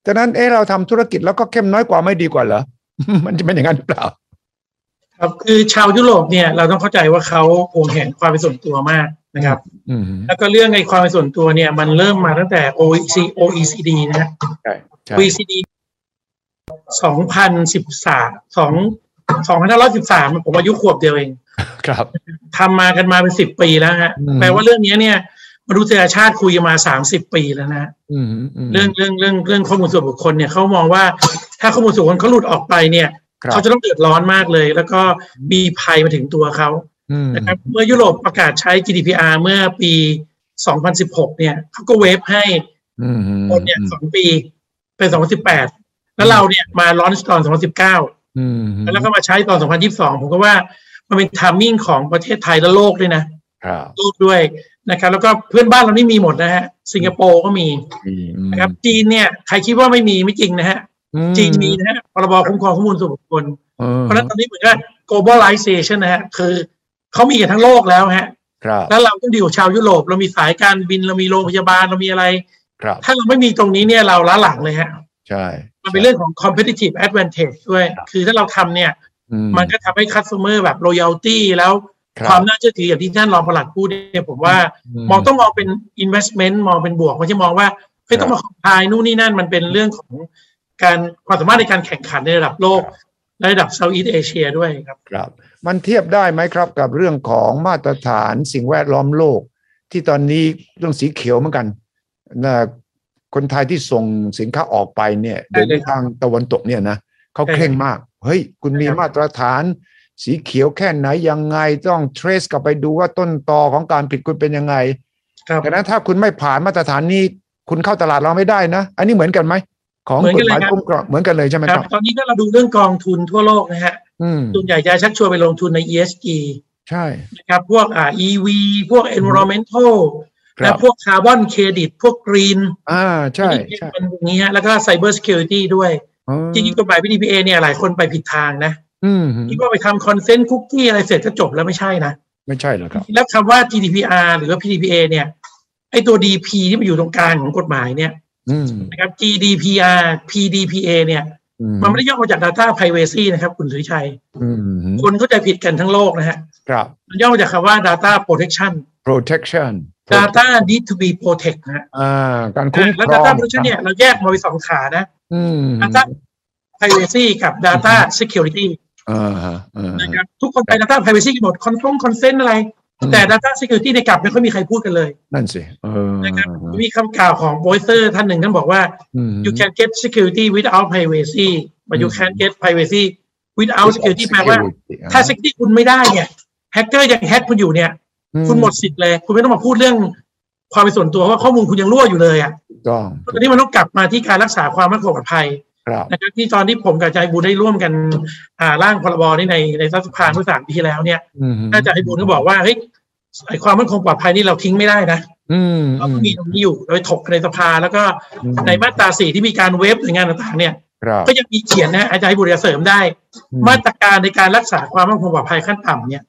ฉะนั้นเออเราทำธุรกิจแล้วก็เข้มน้อยกว่าไม่ดีกว่าเหรอมันจะเป็นอย่างนั้นหรือเปล่า
ครับคือชาวยุโรปเนี่ย เราต้องเข้าใจว่าเขาหวงแหนความเป็นส่วนตัวมากนะครับ
อืม
แล้วก็เรื่องไอ้ความเป็นส่วนตัวเนี่ย มันเริ่มมาตั้งแต่ OECD OECD นะฮะ
ใช่ใช่
OECD 2013 2 2513ผมอายุขวบเดียวเอง
ครับ
ทำมากันมาเป็นสิบปีแล้วฮะ
อืม
แปลว่าเรื่องนี้เนี่ยมนุษยชาติคุยกันมาสามสิบปีแล้วนะ
อืมม
เรื่องเรื่องเรื่องเรื่องข้อมูลส่วนบุคคลเนี่ยเขามองว่าถ้าข้อมูลส่วนบุคคลเขาหลุดออกไปเนี่ย
ครับ
เขาจะต้องเดือดร้อนมากเลย แล้วก็มีภัยมาถึงตัวเขา
อืม
นะครับเมื่อยุโรปประกาศใช้ GDPR เมื่อปี 2016 เนี่ยเขาก็เวฟให้
อืม
คนเนี่ยสองปีเป็น 2018 แล้วเราเนี่ยมาลอนช์ตอน 2019
อืม
แล้วก็มาใช้ตอน 2022 ผมก็ว่ามันเป็นทามมิ่งของประเทศไทยและโลกด้วยนะครับโลกด้วยนะครับ แล้วก็เพื่อนบ้านเรานี่มีหมดนะฮะ สิงคโปร์ก็มี
อืม
นะครับ จีนเนี่ยใครคิดว่าไม่มีไม่จริงนะฮะ
อืม
จีนมีนะฮะพรบคุ้มครองข้อมูลส่วนบุคคล
เออ
เพราะฉะนั้นตอนนี้เหมือนกับ globalization นะฮะ คือเขามีกันทั้งโลกแล้วฮะ
ครับ
แล้วเราต้องดีกับชาวยุโรป เรามีสายการบินเรามีโรงพยาบาลเรามีอะไร
ครับ
ถ้าเราไม่มีตรงนี้เนี่ยเราล้าหลังเลยฮะ
ใช่
มันเป็นเรื่องของ competitive advantage ด้วย คือถ้าเราทำเนี่ย
อื
มันก็ทำให้ customer แบบ loyalty แล้ว
ครับ
ความน่าเชื่อถืออย่างที่ท่านรองปลัดพูดเนี่ยผมว่า มองต้องมองเป็น investment มองเป็นบวกไม่ใช่มองว่าเฮ้ยต้องมาคอมพายนู่นนี่นั่นมันเป็นเรื่องของการความสามารถในการแข่งขันในระดับโลกและระดับ Southeast Asia ด้วยครับ
ครับ มันเทียบได้ไหมครับกับเรื่องของมาตรฐานสิ่งแวดล้อมโลก ที่ตอนนี้เรื่องสีเขียวเหมือนกันนะ คนไทยที่ส่งสินค้าออกไปเนี่ย
ได้
โดย
เลย
ทางตะวันตกเนี่ยนะเขา
ใช่
เคร่งมาก เฮ้ย คุณมี
ครับ
มาตรฐานสีเขียวแค่ไหนยังไงต้อง trace กลับไปดูว่าต้นตอของการผิดคุณเป็นยังไง
ครับ
ดังนั้นถ้าคุณไม่ผ่านมาตรฐานนี้ คุณเข้าตลาดเราไม่ได้นะ อันนี้เหมือนกันไหมของ
เหมือน
ก
กั
ฎ
น
หมาย
เลยครับ
คุ้มครองเหมือนกันเลยใช่ไหม
ค
ค
รั
รั
บบตอนนี้ก็เราดูเรื่องกองทุนทั่วโลกนะฮะ
อืม
ส่วนใหญ่จะชักชวนไปลงทุนใน ESG
ใช่
นะครับ พวกอ่า EV พวก environmental
ครั
และ
บ
พวกคาร์บอนเครดิตพวก green
อ่าใช่
ที่
ใช่
เป็นอย่างนี้ฮะแล้วก็ cyber security ด้วย
อ๋อ
จริงๆกฎหมาย PDPA เนี่ยหลายคนไปผิดทางนะ
อืม
คิดว่าไปทำ consent cookie อะไรเสร็จก็จบแล้วไม่ใช่นะ
ไม่ใช่เหรอครับ
แล้วคำว่า GDPR หรือว่า PDPA เนี่ย ไอตัว DP ที่มันอยู่ตรงกลางของกฎหมายเนี่ย
อืม
นะครับ GDPR PDPA เนี่ย
อื
มันไม่ได้ย่อมาจาก Data Privacy นะครับ คุณสุริชัย
อืม
คนเข้าใจผิดกันทั้งโลกนะฮะ
ครับ
มันย่อมาจากคำว่า Data Protection
protection
data need to be protect นะ
อ่าการคุ้มค
แล้ว
รอง
data protection เนี่ยเราแยกมาเป็นสองขานะ
อืม
data privacy กับ data security
อ่าฮะอ่า
นะครับทุกคนไป data privacy กันหมด consent consent อะไร แต่ data security ในกลับไม่ค่อยมีใครพูดกันเลย
นั่นสิเออ
นะครับมีคำกล่าวของโบยเซอร์ท่านหนึ่งท่านบอกว่า
อืม
you can get security without privacy but you
อืม
can't get privacy without security แปลว่า
security
ถ้า security คุณไม่ได้เนี่ยแฮกเกอร์ยังแฮกคุณอยู่เนี่ย คุณหมดสิทธิ์เลย คุณไม่ต้องมาพูดเรื่องความเป็นส่วนตัวว่าข้อมูลคุณยังรั่วอยู่เลยอะ
ถูกต้อง
ตอนนี้มันต้องกลับมาที่การรักษาความมั่นคงปลอดภัย
ครับ
นะครับที่ตอนที่ผมกับอาจารย์บูลได้ร่วมกันอ่าร่างพรบนี้ในในรัฐสภาเมื่อสามปีที่แล้วเนี่ย
อืม
อาจารย์บูลก็บอกว่าเฮ้ยไอความมั่นคงปลอดภัยนี่เราทิ้งไม่ได้นะ
อืม
เราต้องมีตรงนี้อยู่โดยถกในสภาแล้วก็ในมาตราสี่ที่มีการเวฟหน่วยงานต่างๆเนี่ย
ครับ
ก็ยังมีเขียนนะอาจารย์บุรีเสริมได้ มาตรการในการรักษาความมั่นคงปลอดภัยขั้นต่ำเนี่ย
อืม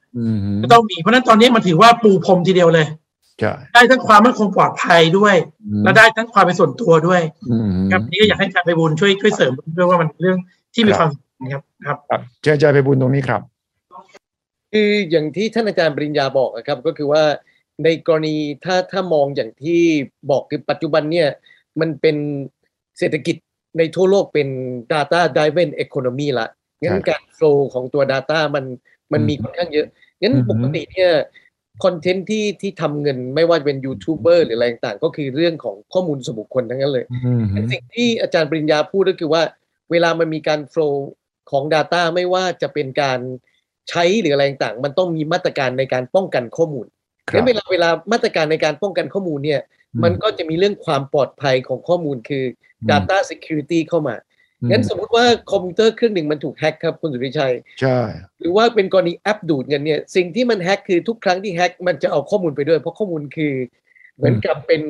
ก็ต้องมีเพราะฉะนั้นตอนนี้มันถือว่าปูพรมทีเดียวเลย
ใช่
ได้ทั้งความมั่นคงปลอดภัยด้วย และได้ทั้งความเป็นส่วนตัวด้วย
อืม
ครับนี่ก็อยากให้อาจารย์ไปบุญช่วยช่วยเสริมด้วยว่ามันเป็นเรื่องที่มีความสำคัญครับครับ
ครับเชิญอาจารย์ไปบุญตรงนี้ครับ
คืออย่างที่ท่านอาจารย์ปริญญาบอกนะครับก็คือว่าในกรณีถ้าถ้ามองอย่างที่บอกคือปัจจุบันเนี่ยมันเป็นเศรษฐกิจในทั่วโลกเป็น data driven economy ละงั้นการ flow ของตัว data มัน มันมีค่อนข้างเยอะงั้น
อือฮึ
ปกติเนี่ยคอนเทนต์ที่ที่ทำเงินไม่ว่าจะเป็นยูทูบเบอร์หรืออะไรต่างๆก็คือเรื่องของข้อมูลส่วนบุคคลทั้งนั้นเลย
อืม
สิ่งที่อาจารย์ปริญญาพูดก็คือว่า เวลามันมีการ flow ของ Data ไม่ว่าจะเป็นการใช้หรืออะไรต่างๆมันต้องมีมาตรการในการป้องกันข้อมูล
ครั
งั้
บ
นเวลาเวลามาตรการในการป้องกันข้อมูลเนี่ย มันก็จะมีเรื่องความปลอดภัยของข้อมูลคือ Data Security เข้ามา งั้นสมมุติว่าคอมพิวเตอร์เครื่องหนึ่งมันถูกแฮ็กครับคุณสุริชัย
ใช่
หรือว่าเป็นกรณีแอปดูดเงินเนี่ย สิ่งที่มันแฮ็กคือทุกครั้งที่แฮ็กมันจะเอาข้อมูลไปด้วย เพราะข้อมูลคือเหมือนกับเป็น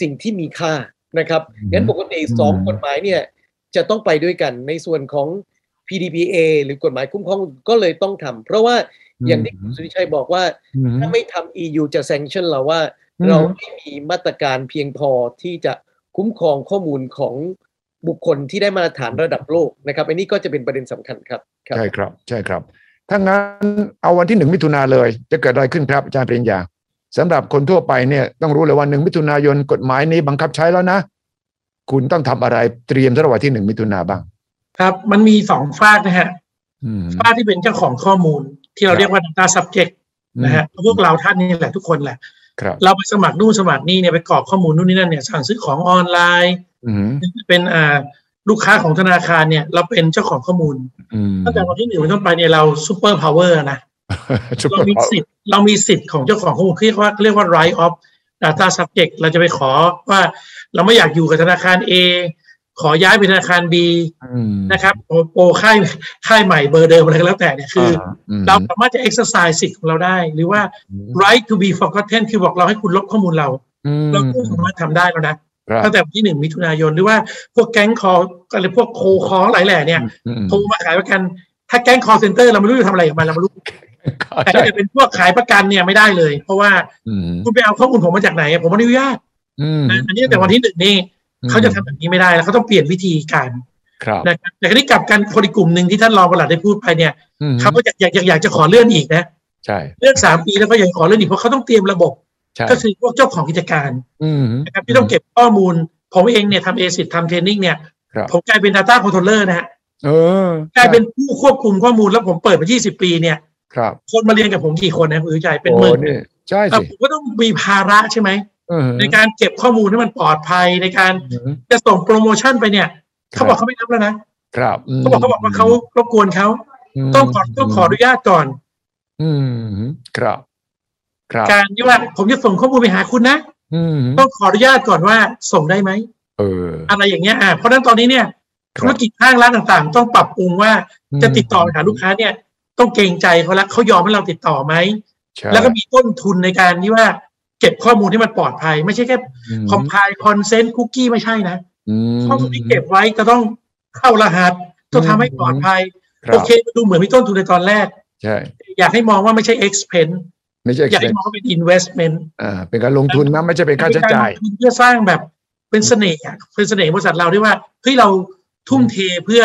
สิ่งที่มีค่านะครับงั้นปกติสองกฎหมายเนี่ยจะต้องไปด้วยกันในส่วนของ PDPA หรือกฎหมายคุ้มครองก็เลยต้องทำเพราะว่าอย่างที่คุณสุริชัยบอกว่า
อืม
ถ้าไม่ทำ EU จะ sanction เราว่า
อืม
เราไม่มีมาตรการเพียงพอที่จะคุ้มครองข้อมูลของ บุคคลที่ได้มาตรฐานระดับโลกนะครับอันนี้ก็จะเป็นประเด็นสำคัญครับครับ
ใช่ครับใช่ครับถ้างั้นเอาวันที่หนึ่งมิถุนาเลย จะเกิดอะไรขึ้นครับอาจารย์ปริญญาสำหรับคนทั่วไปเนี่ยต้องรู้เลยว่าหนึ่งมิถุนายนกฎหมายนี้บังคับใช้แล้วนะ คุณต้องทำอะไรเตรียมสำหรับวันที่หนึ่งมิถุนาบ้าง
ครับ มันมีสองฝากนะฮะ
อืม
ฝากที่เป็นเจ้าของข้อมูล ที่เราเรียกว่า data subject นะฮะพวกเราท่านนี่แหละทุกคนแหละ
ครับ
เราไปสมัครนู่นสมัครนี่เนี่ยไปกรอกข้อมูลนู่นนี่นั่นเนี่ยสั่งซื้อของออนไลน์
อืม
เป็นอ่าลูกค้าของธนาคารเนี่ย เราเป็นเจ้าของข้อมูล
อืม
ตั้งแต่วันที่หนึ่งเป็นต้นไปเนี่ยเรา superpower นะ
ซุป
เรา
เปอร์
มีสิทธิ์เรามีสิทธิ์ของเจ้าของข้อมูลเรียกว่าเรียกว่า right of data subject เราจะไปขอว่าเราไม่อยากอยู่กับธนาคาร A ขอย้ายไปธนาคาร B
อืม
นะครับโอโอค่ายค่ายใหม่เบอร์เดิมอะไรก็แล้วแต่เนี่ยคืออ
ม
เราสามารถจะ exercise สิทธิ์ของเราได้ หรือว่า right to be forgotten คือบอกเราให้คุณลบข้อมูลเรา
อืม
เราก็สามารถทำได้แล้วนะ
ครับ
ตั้งแต่วันที่หนึ่งมิถุนายนหรือว่าพวกแก๊งคอลอะไรพวก cold call หลายแหล่เนี่ย
อืม
โทรมาขายประกัน ถ้าแก๊งคอลเซ็นเตอร์เราไม่รู้จะทำอะไรกับมันเราไม่รู้แต่
ใช่
ถ้าเกิดเป็นพวกขายประกันเนี่ยไม่ได้เลย เพราะว่า
อืม
คุณไปเอาข้อมูลผมมาจากไหนอะผมไม่อนุญาต
อืม
นะอันนี้ตั้งแต่วันที่หนึ่งนี่เขาจะทำแบบนี้ไม่ได้แล้วเขาต้องเปลี่ยนวิธีการ
ครับ
นะครับแต่คราวนี้กลับกันคนอีกกลุ่มหนึ่งที่ท่านรองประหลัดได้พูดไปเนี่ย
อืม
เขาก็อยากอยากอยากอยากจะขอเลื่อนอีกนะ
ใช่
เลื่อนสามปีแล้วก็ยังขอเลื่อนอีกเพราะเขาต้องเตรียมระบบ
ใช่
ก็คือพวกเจ้าของกิจการ
อืม
นะครับที่ต้องเก็บข้อมูล ผมเองเนี่ยทำเอซิทำเทรนนิ่งเนี่ย
ครับ
ผมกลายเป็น Data Controller นะฮะ
เออก
ลายเป็นผู้ควบคุมข้อมูลแล้วผมเปิดมา 20 ปีเนี่ย
ครับ
คนมาเรียนกับผมกี่คนนะคุณสุใจเป็นหมื่น
โอ้นี่ใช่
แต่
สิ
ผมก็ต้องมีภาระใช่ไหม
เออ
ในการเก็บข้อมูลให้มันปลอดภัยในการ
อืม
จะส่งโปรโมชั่นไปเนี่ย เขาบอกเขาไม่รับแล้วนะครับ
ม
เขาบอกเขาบอกว่าเขารบกวนเขา
ม
ต้องขอต้องขออนุญาตก่อน
อืมครับครับ
การที่ว่าผมจะส่งข้อมูลไปหาคุณนะ
อืม
ต้องขออนุญาตก่อนว่าส่งได้ไหม
เออ
อะไรอย่างเงี้ยอ่าเพราะฉะนั้นตอนนี้เนี่ย
ครับ
ธุรกิจห้างร้านต่างๆ ต้องปรับปรุงว่าจะติดต่อไปหาลูกค้าเนี่ย ต้องเกรงใจเขาแล้วเขายอมให้เราติดต่อไหม
ใช่
แล้วก็มีต้นทุนในการที่ว่าเก็บข้อมูลที่มันปลอดภัย ไม่ใช่แค่ comply consent คุกกี้ไม่ใช่นะ
อืม
ข้อมูลที่เก็บไว้จะต้องเข้ารหัสต้องทำให้ปลอดภัย
ครับ
โอเคมันดูเหมือนมีต้นทุนในตอนแรก
ใช่
อยากให้มองว่าไม่ใช่ expense
ไม่ใช่
อยากให้มองว่าเป็น investment
อ่าเป็นการลงทุนนะไม่ใช่เป็นค่าใช้จ่าย
เป็นกรลงทุนเพื่อสร้างแบบเป็นเสน่ห์อะเป็นเสน่ห์บริษัทเราที่ว่าเฮ้ยเราทุ่มเทเพื่อ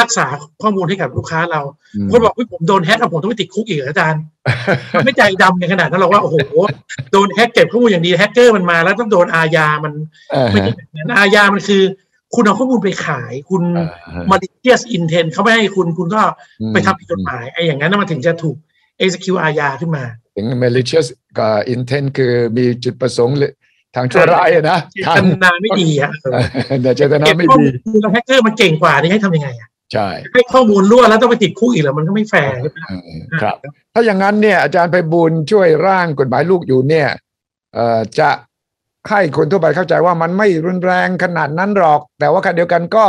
รักษาข้อมูลให้กับลูกค้าเรา
อืม
คนบอกว่าผมโดนแฮกกับผมต้องไปติดคุกอีกเหรออาจารย์มันไม่ใจดำในขนาดนั้นหรอกว่าโอ้โหโดนแฮกเก็บข้อมูลอย่างดีแฮกเกอร์มันมาแล้วต้องโดนอาญามัน
อ่า
ไม่
ฮะ
ใช่แบบนั้นอาญามันคือ คุณเอาข้อมูลไปขาย คุณ
อ่าฮะ
malicious intent เขาไม่ให้คุณคุณก็ไปทำผิดกฎหมายไอ้อย่างนั้นน่ะมันถึงจะถูก execute อาญาขึ้นมา
ถึง malicious กับ intent คือมีจุดประสงค์ทางชั่วร้ายอะนะ
เจตนาไม่ดีอะ
แต่เจตนา
เก็บ
ไม่
ข้อ
ดี
มูลแล้วแฮกเกอร์มันเก่งกว่านี่ให้ทำยังไงอะ
ใช่
ให้ข้อมูลรั่วแล้วต้องไปติดคุกอีกเหรอมันก็ไม่แฟร์ใช่ไหม
เออครับ ถ้าอย่างนั้นเนี่ยอาจารย์ไพบูลย์ช่วยร่างกฎหมายลูกอยู่เนี่ยเอ่อจะให้คนทั่วไปเข้าใจว่ามันไม่รุนแรงขนาดนั้นหรอก แต่ว่าขณะเดียวกันก็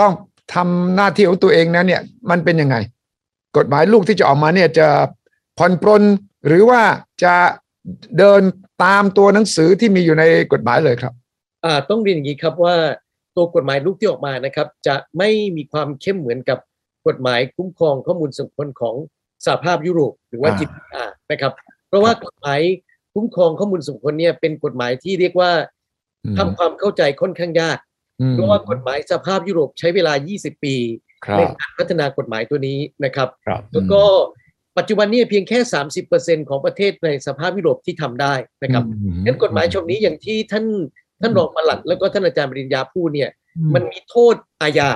ต้องทำหน้าที่ของตัวเองนะเนี่ย มันเป็นยังไง กฎหมายลูกที่จะออกมาเนี่ยจะผ่อนปรน หรือว่าจะเดินตามตัวหนังสือที่มีอยู่ในกฎหมายเลยครับ
อ่าต้องเรียนอย่างนี้ครับว่าตัวกฎหมายลูกที่ออกมานะครับ จะไม่มีความเข้มเหมือนกับกฎหมายคุ้มครองข้อมูลส่วนบุคคลของสหภาพยุโรปหรือว่า
อ่า
GDPR นะครับ เพราะว่ากฎหมายคุ้มครองข้อมูลส่วนบุคคลเนี่ยเป็นกฎหมายที่เรียกว่า
อืม
ทำความเข้าใจค่อนข้างยาก
อืม
เพราะว่ากฎหมายสหภาพยุโรปใช้เวลา 20 ปี
ครับ
ในการพัฒนากฎหมายตัวนี้นะครับ
ครับ
แล้วก็ ปัจจุบันนี้เพียงแค่ 30%ของประเทศในสหภาพยุโรปที่ทำได้นะครับ
อื
งั้นกฎหมายฉบับนี้อย่างที่ท่านท่านรองปลัดแล้วก็ท่านอาจารย์ปริญญาพูดเนี่ย มันมีโทษอาญา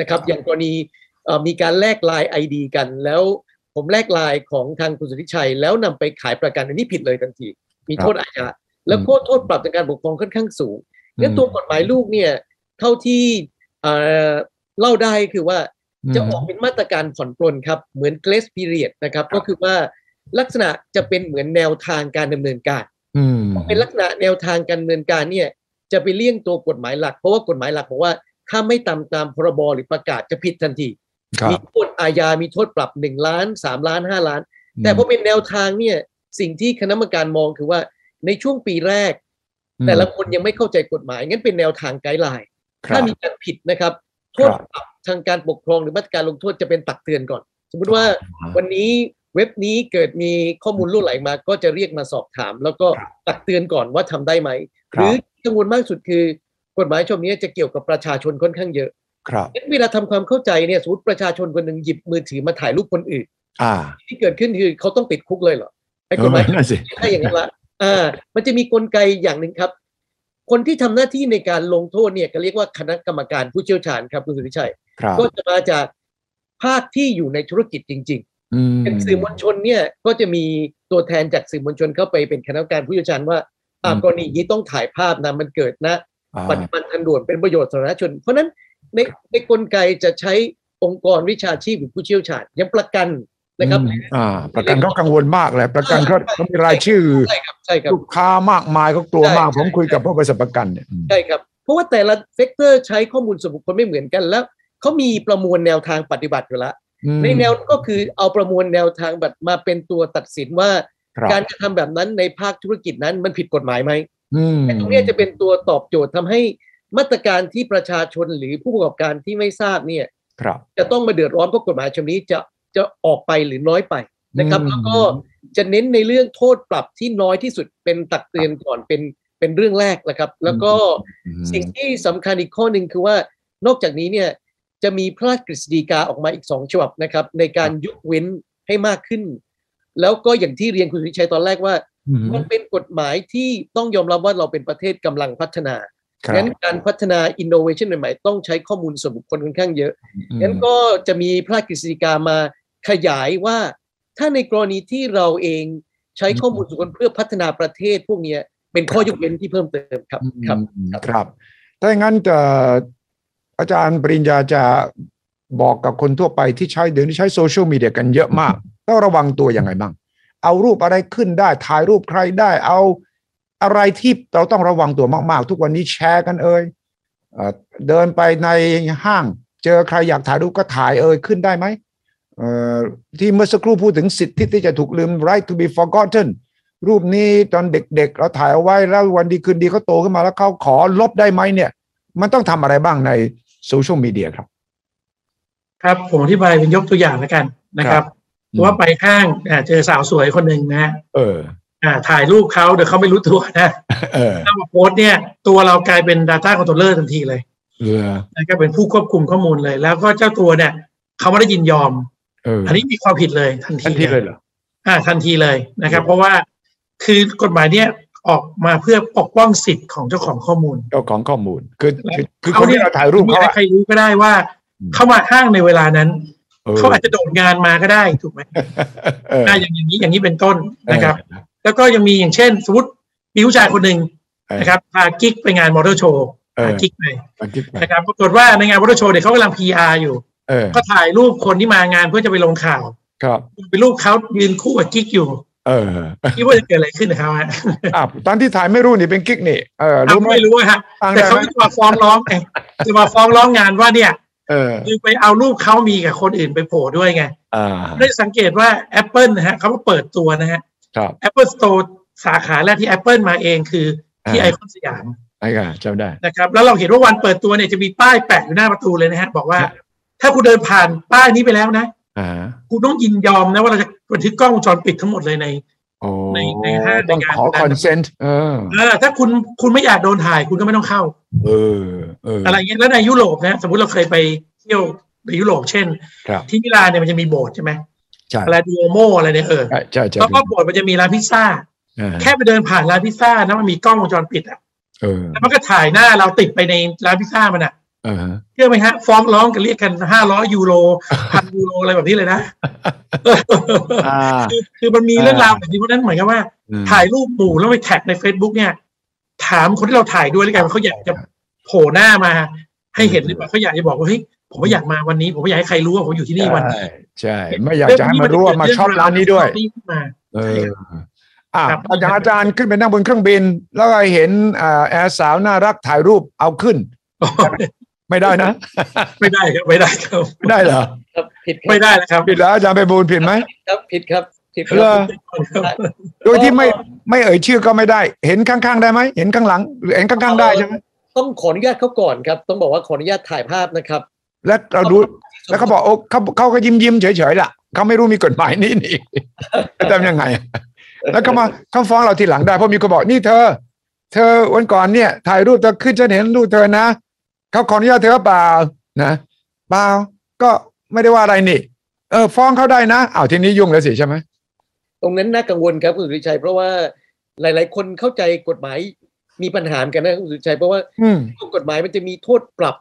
นะครับ อย่างกรณีเอ่อมีการแลกลายไอดีกันแล้วผมแลกลายของทางคุณสุทธิชัย แล้วนำไปขายประกันอันนี้ผิดเลยทันที มีโทษอาญาแล้วก็โทษปรับทางการปกครองค่อนข้างสูงงั้นตัวกฎหมายลูกเนี่ยเท่าที่เอ่อเล่าได้คือว่า จะออกเป็นมาตรการผ่อนปลนครับ เหมือน grace period นะครับ ก็คือว่าลักษณะจะเป็นเหมือนแนวทางการดำเนินการ
อืม
เป็นลักษณะแนวทางการดำเนินการเนี่ย จะไปเลี่ยงตัวกฎหมายหลัก เพราะว่ากฎหมายหลักบอกว่า ถ้าไม่ตามตามพรบหรือประกาศจะผิดทันที
ครับ
มีโทษอาญา มีโทษปรับหนึ่งล้านสามล้านห้าล้าน แต่พอเป็นแนวทางเนี่ย สิ่งที่คณะกรรมการมองคือว่าในช่วงปีแรก แต่ละคนยังไม่เข้าใจกฎหมายงั้นเป็นแนวทางไกด์ไลน์
ครับ
ถ้ามีการผิดนะครับ โทษ
ครับ
ปรับ ทางการปกครองหรือมาตรการลงโทษจะเป็นตักเตือนก่อน สมมุติว่าวันนี้เว็บนี้เกิดมีข้อมูลรั่วไหลมาก็จะเรียกมาสอบถาม แล้วก็ตักเตือนก่อนว่าทำได้ไหม
ค
ห
รั
รื
บ
อกังวลมากสุดคือกฎหมายฉบับนี้จะเกี่ยวกับประชาชนค่อนข้างเยอะ
ครับ
งั้นเวลาทำความเข้าใจเนี่ยสมมติประชาชนคนหนึ่งหยิบมือถือมาถ่ายรูปคนอื่น
อ่า
ที่เกิดขึ้นคือเขาต้องติดคุกเลยเหรอไอ้กฎหมาย
เออนั่นสิ
ถ้าอย่างนั้นละอ่า มันจะมีกลไกอย่างหนึ่งครับ คนที่ทำหน้าที่ในการลงโทษเนี่ยก็เรียกว่าคณะกรรมการผู้เชี่ยวชาญครับคุณสุทธิชัย
ครับ
ก็จะมาจากภาคที่อยู่ในธุรกิจจริง
อืม
ๆเป็นสื่อมวลชนเนี่ยก็จะมีตัวแทนจากสื่อมวลชนเข้าไปเป็นคณะกรรมการผู้เชี่ยวชาญว่าอ่ากรณีนี้ต้องถ่ายภาพนะมันเกิดนะ
อ่า
ปัจจุบันทันด่วนเป็นประโยชน์สาธารณชน เพราะฉะนั้นในในกลไกจะใช้องค์กรวิชาชีพหรือผู้เชี่ยวชาญยังประกันนะครับ
อืมอ่า ประกันก็กังวลมากเลยประกันเขาเขามีรายชื่อ
ใช่ครับใช่ครับ
ลูกค้ามากมายก็กลัวมาก
ใช่
ผมคุยกับพวกบริษัทประกันเนี่ยอืม
ใช่ครับ เพราะว่าแต่ละ sector ใช้ข้อมูลส่วนบุคคลไม่เหมือนกันแล้ว เขามีประมวลแนวทางปฏิบัติอยู่แล้ว
อืม
ในแนวก็คือเอาประมวลแนวทางแบบมาเป็นตัวตัดสินว่า
ครับ
การกระทำแบบนั้นในภาคธุรกิจนั้นมันผิดกฎหมายไหม
อืม
แต่ตรงเนี้ยจะเป็นตัวตอบโจทย์ทำให้มาตรการที่ประชาชนหรือผู้ประกอบการที่ไม่ทราบเนี่ย
ครับ
จะต้องมาเดือดร้อนเพราะกฎหมายฉบับนี้จะจะออกไปหรือน้อยไปนะครับ
อืม
แล้วก็จะเน้นในเรื่องโทษปรับที่น้อยที่สุดเป็นตักเตือนก่อนเป็นเป็นเรื่องแรกนะครับ แล้วก็
อืม
สิ่งที่สำคัญอีกข้อหนึ่งคือว่านอกจากนี้เนี่ย จะมีพระราชกฤษฎีกาออกมาอีกสองฉบับนะครับ ในการยกเว้นให้มากขึ้น แล้วก็อย่างที่เรียนคุณสุริชัยตอนแรกว่า
อืม
มันเป็นกฎหมายที่ต้องยอมรับว่าเราเป็นประเทศกำลังพัฒนา
ครับ
งั้นการพัฒนาอินโนเวชันใหม่ๆต้องใช้ข้อมูลส่วนบุคคลค่อนข้างเยอะ
อืม
งั้นก็จะมีพระราชกฤษฎีกามาขยายว่า ถ้าในกรณีที่เราเองใช้ข้อมูลส่วนบุคคลเพื่อพัฒนาประเทศพวกเนี้ยเป็นข้อยกเว้นที่เพิ่มเติมครับครับ
อืมครับถ้าอย่างนั้นจะ อาจารย์ปริญญาจะบอกกับคนทั่วไปที่ใช้เดี๋ยวนี้ใช้โซเชียลมีเดียกันเยอะมากต้องระวังตัวยังไงบ้าง เอารูปอะไรขึ้นได้ ถ่ายรูปใครได้ เอาอะไรที่เราต้องระวังตัวมาก ๆ ทุกวันนี้แชร์กันเอ่ยเดินไปในห้าง เจอใครอยากถ่ายรูปก็ถ่ายเอ่ยขึ้นได้ไหมที่เมื่อสักครู่พูดถึงสิทธิที่จะถูกลืม right to be forgotten รูปนี้ตอนเด็กๆ เราถ่ายเอาไว้แล้ววันดีคืนดีเขาโตขึ้นมาแล้วเขาขอลบได้ไหมเนี่ย มันต้องทำอะไรบ้างใน โซเชียลมีเดียครับ
ครับผมอธิบายเป็นยกตัวอย่างแล้วกันนะค
ครั
รับบสมมุติว่าไปห้างอ่าเจอสาวสวยคนหนึ่งนะฮะ
เออ
อ่าถ่ายรูปเขาเดี๋ยวเขาไม่รู้ตัวนะ
เออ
ถ้ามาโพสต์เนี่ย ตัวเรากลายเป็น Data Controller ทันทีเลย
เออ
นะครับเป็นผู้ควบคุมข้อมูลเลย แล้วก็เจ้าตัวเนี่ยเขาไม่ได้ยินยอม
เออ
อันนี้มีความผิดเลยทันที
ทันทีเลยเหรอ
อ่า ทันทีเลยนะครับ เพราะว่าคือกฎหมายเนี่ย ออกมาเพื่อปกป้องสิทธิ์ของเจ้าของข้อมูล
เจ้าของข้อมูล คือคือคือคนที่เราถ่ายรูป
มี
เขา
ใคร
อะ
ใครรู้ก็ได้ว่า
อืม
เข้ามาห้างในเวลานั้น
เออ
เขาอาจจะโดดงานมาก็ได้ถูกไหม
เออ
อ่าอย่างอย่างนี้อย่างนี้เป็นต้นนะครับ แล้วก็ยังมีอย่างเช่น สมมติมีผู้ชายคนหนึ่ง
เออ
นะครับพากิ๊กไปงานมอเตอร์โชว์
เออ
พากิ๊กไป
มันคิดไป
นะครับปรากฏว่าในงานมอเตอร์โชว์เนี่ยเขากำลัง PR อยู่
เออ
ก็ถ่ายรูปคนที่มางานเพื่อจะไปลงข่าว
ครับ
เป็นรูปเขายืนคู่กับกิ๊กอยู่
เออ
คิดว่าจะเกิดอะไรขึ้นนะครับฮะ
อะตอนที่ถ่ายไม่รู้นี่เป็นกิ๊กนี่เออรู้ไหม
ไม่รู้อะฮะ
ฟัง
แต่
ได้
เขา
ไหม
จะมาฟ้องร้องไงจะมาฟ้องร้องงานว่าเนี่ย
เออ
คือไปเอารูปเขามีกับคนอื่นไปโผล่ด้วยไง
อ่า
ได้สังเกตว่า Apple นะฮะเขาก็เปิดตัวนะฮะ
ครับ
Apple Store สาขาแรกที่ Apple มาเองคือที่ไอ
อ่า
คอนสยาม
ไอ้ค่ะจำได้
นะครับ แล้วเราเห็นว่าวันเปิดตัวเนี่ยจะมีป้ายแปะอยู่หน้าประตูเลยนะฮะ บอกว่า ถ้าคุณเดินผ่านป้ายนี้ไปแล้วนะ
อ่า
คุณต้องยินยอมนะว่าเราจะ บันทึกกล้องวงจรปิดทั้งหมดเลยใน
โอ้
ในในห้าง
ต้อง
ในงาน
ขอคอนเซนต์เออ
เออ ถ้าคุณคุณไม่อยากโดนถ่ายคุณก็ไม่ต้องเข้า
เออเออ
อะไรเงี้ยแล้วในยุโรปนะสมมติเราเคยไปเที่ยวในยุโรปเช่น
ครับ
ที่มิลานเนี่ยมันจะมีโบสถ์ใช่ไหม
ใช่
อะไรดูโอโมอะไรเนี่ยเออ
ใช่ใช่ใช่
แล้วก็โบสถ์มันจะมีร้านพิซซ่า
อ่า
แค่ไปเดินผ่านร้านพิซซ่านะมันมีกล้องวงจรปิดอะ
เออ
แล้วมันก็ถ่ายหน้าเราติดไปในร้านพิซซ่ามันอะ
เออ
เชื่อไหมฮะฟ้องร้องกันเรียกกันห้าร้อยยูโรพันยูโรอะไรแบบนี้เลยนะ
อ่า
คือคือมันมีเรื่องราวแบบนี้เพราะฉะนั้นเหมือนกับว่า ถ่ายรูปหมู่แล้วไปแท็กใน Facebook เนี่ย ถามคนที่เราถ่ายด้วยแล้วกันว่าเขาอยากจะโผล่หน้ามา ให้เห็นหรือเปล่าเขาอยากจะบอกว่าเฮ้ยผมไม่อยากมาวันนี้ ผมไม่อยากให้ใครรู้ว่าผมอยู่ที่นี่วันนี้
ใช่ใช่ ไม่อยากจะให้มารู้ว่ามาช็อปร้านนี้ด้วย
นี่ขึ้นมา
เอออะ
ครับ
อาจารย์อาจารย์ขึ้นไปนั่งบนเครื่องบิน แล้วก็เห็นอ่าแอร์สาวน่ารักถ่ายรูปเอาขึ้น ไม่ได้นะ
ไม่ได้ครับไม่ได้ครับ
ไม่ได้เหรอ
ครับผิดครั
ไม่
บ
ได้แล้วครับ
ผิดแล้วอาจารย์ไปบูลผิดไหม
ครับผิดครับผิดค
เหร
รั
อบโดยที่ไม่ไม่เอ่ยชื่อก็ไม่ได้ เห็นข้างๆได้ไหมเห็นข้างหลังหรือเห็นข้างๆได้ใช่ไหม
ต้องขออนุญาตเขาก่อนครับ ต้องบอกว่าขออนุญาตถ่ายภาพนะครับ
แล้วเราดูแล้วเขาบอกโอ้เขาเขาก็ยิ้มยิ้มๆเฉยๆล่ะเขาไม่รู้มีกฎหมายนี่นี่จะทำยังไง แล้วเขามาเขาฟ้องเราทีหลังได้เพราะมีคนบอกนี่เธอ เธอวันก่อนเนี่ยถ่ายรูปเธอขึ้นฉันเห็นรูปเธอนะ เขาขออนุญาตเธอเปล่านะเปล่าก็ไม่ได้ว่าอะไรนี่ เออ ฟ้องเขาได้นะอ้าวทีนี้ยุ่งแล้วสิใช่ไหม
ตรงนั้นน่ากังวลครับคุณสุริชัยเพราะว่าหลาย ๆ คนเข้าใจกฎหมายมีปัญหาเหมือนกันนะคุณสุริชัยเพราะว่า
อืม
กฎหมายมันจะมีโทษปรับ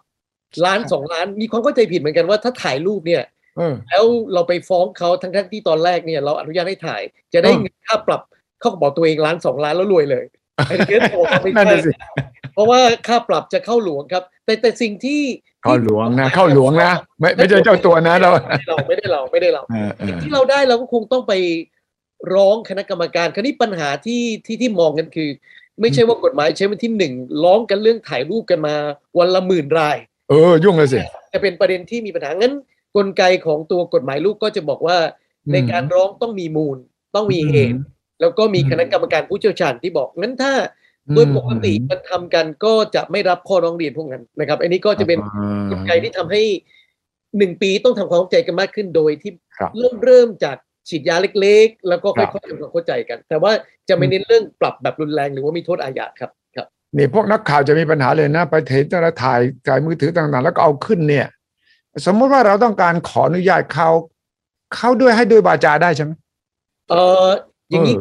ล้านสองล้าน มีความเข้าใจผิดเหมือนกันว่าถ้าถ่ายรูปเนี่ย
เออ
แล้วเราไปฟ้องเขาทั้งทั้งๆที่ตอนแรกเนี่ย เราอนุญาตให้ถ่าย จะได้
อืม
เงินค่าปรับเขาก็บอกตัวเองล้านสองล้านแล้วรวยเลยไอ้เรื่องโอ้ไม่
นั่น
ใช่
น่ะสิ
เพราะว่าค่าปรับจะเข้าหลวงครับ แต่แต่สิ่งที่
เข้าหลวงนะ เข้าหลวงนะ ไม่ไม่ใช่เจ้าตัวนะเรา
ไม่ได้เราไม่ได้เราไม่ได้เรา
เออเอ
สิ่ง
อ
ที่เราได้เราก็คงต้องไปร้องคณะกรรมการคราวนี้ปัญหาที่ที่ที่มองกันคือ ไม่ใช่ว่ากฎหมายใช้วันที่หนึ่งร้องกันเรื่องถ่ายรูปกันมาวันละหมื่นราย
เออ ยุ่งเลยสิ
จะเป็นประเด็นที่มีปัญหางั้นกลไกของตัวกฎหมายลูกก็จะบอกว่า
อืม
ในการร้องต้องมีมูล ต้องมีเหตุ แล้วก็มี
อืม
คณะกรรมการผู้เชี่ยวชาญที่บอกงั้นถ้า โดยปกติมันทำกันก็จะไม่รับข้อร้องเรียนพวกนั้นนะครับ อันนี้ก็จะเป็น
อ่าก
ลไกที่ทำให้หนึ่งปีต้องทำความเข้าใจกันมากขึ้นโดยที่
ครับ
เริ่มเริ่มจากฉีดยาเล็กๆ แล้วก็
ครั
ค่อบยๆทำความเข้าใจกัน แต่ว่าจะไม่เน้นเรื่องปรับแบบรุนแรงหรือว่ามีโทษอาญาครับครับ
นี่พวกนักข่าวจะมีปัญหาเลยนะ ไปเห็นแต่ละถ่ายถ่ายมือถือต่างๆ แล้วก็เอาขึ้นเนี่ย สมมติว่าเราต้องการขออนุญาตเขาเขาด้วยให้ด้วยบาจาได้ใช่ไหม
เอ่อ อย่างนี้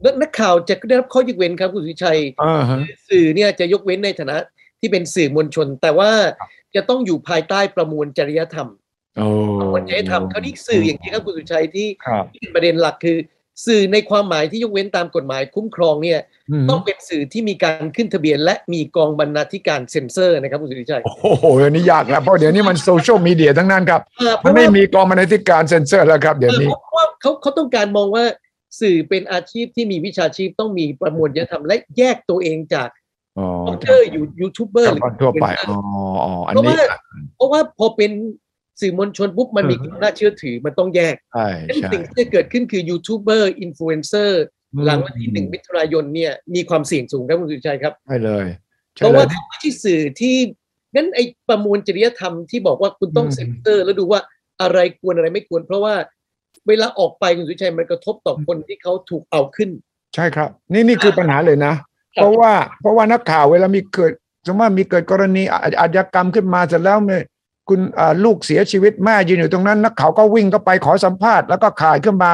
เออ
นักข่าวจะได้รับข้อยกเว้นครับคุณสุวิชัย
อ่าฮะ
สื่อเนี่ยจะยกเว้นในฐานะที่เป็นสื่อมวลชน แต่ว่าจะต้องอยู่ภายใต้ประมวลจริยธรรม
โอ้
ประมวลจริยธรรมคราวนี้สื่ออย่างที่ครับคุณสุชัยที่
ครับ
ที่เป็นประเด็นหลักคือ สื่อในความหมายที่ยกเว้นตามกฎหมายคุ้มครองเนี่ย
ม
ต้องเป็นสื่อที่มีการขึ้นทะเบียน และมีกองบรรณาธิการเซ็นเซอร์นะครับคุณสุริชัย
โอ้โหอันนี้ยากแล้วเพราะเดี๋ยวนี้มันโซเชียลมีเดียทั้งนั้นครับ
อ่าเพ
มัน
ราะ
ว่ามั
นไม่
มีกองบรรณาธิการเซ็นเซอร์แล้วครับเดี๋ยวนี้
เพราะว่าเขาเขาต้องการมองว่า สื่อเป็นอาชีพที่มีวิชาชีพต้องมีประมวลจริยธรรมและแยกตัวเองจาก
อ๋อ
commentator อยู่ยูทูบเบอร์
กับคนทั่วไปอ๋ออ๋ออันนี้
เพราะว่าพอเป็นสื่อมวลชนปุ๊บมันมี
เออ
ความน่าเชื่อถือมันต้องแยก
ใช่
งั้น
ใช่
สิ่งที่จะเกิดขึ้นคือยูทูบเบอร์อินฟลูเอนเซอร์หลังวันที่หนึ่งมิถุนายนเนี่ยมีความเสี่ยงสูงครับคุณสุทธิชัยครับ
ใช่เลย
เพ
ใช่
ราะ
เล
ว่ายเขาไม่ใช่สื่อที่งั้นไอประมวลจริยธรรมที่บอกว่าคุณต้อง
อืม
เซ็นเซอร์แล้วดูว่าอะไรควรอะไรไม่ควร เพราะว่า เวลาออกไปคุณสุริชัยมันกระทบต่อคนที่เขาถูกเอาขึ้น
ใช่ครับ นี่นี่คือปัญหาเลยนะ เพราะว่าเพราะว่านักข่าวเวลามีเกิดสมมติว่ามีเกิดกรณีอาอาชญากรรมขึ้นมาเสร็จแล้วเนี่ยคุณอ่าลูกเสียชีวิตแม่ยืนอยู่ตรงนั้นนักข่าวก็วิ่งเข้าไปขอสัมภาษณ์แล้วก็ข่ายขึ้นมา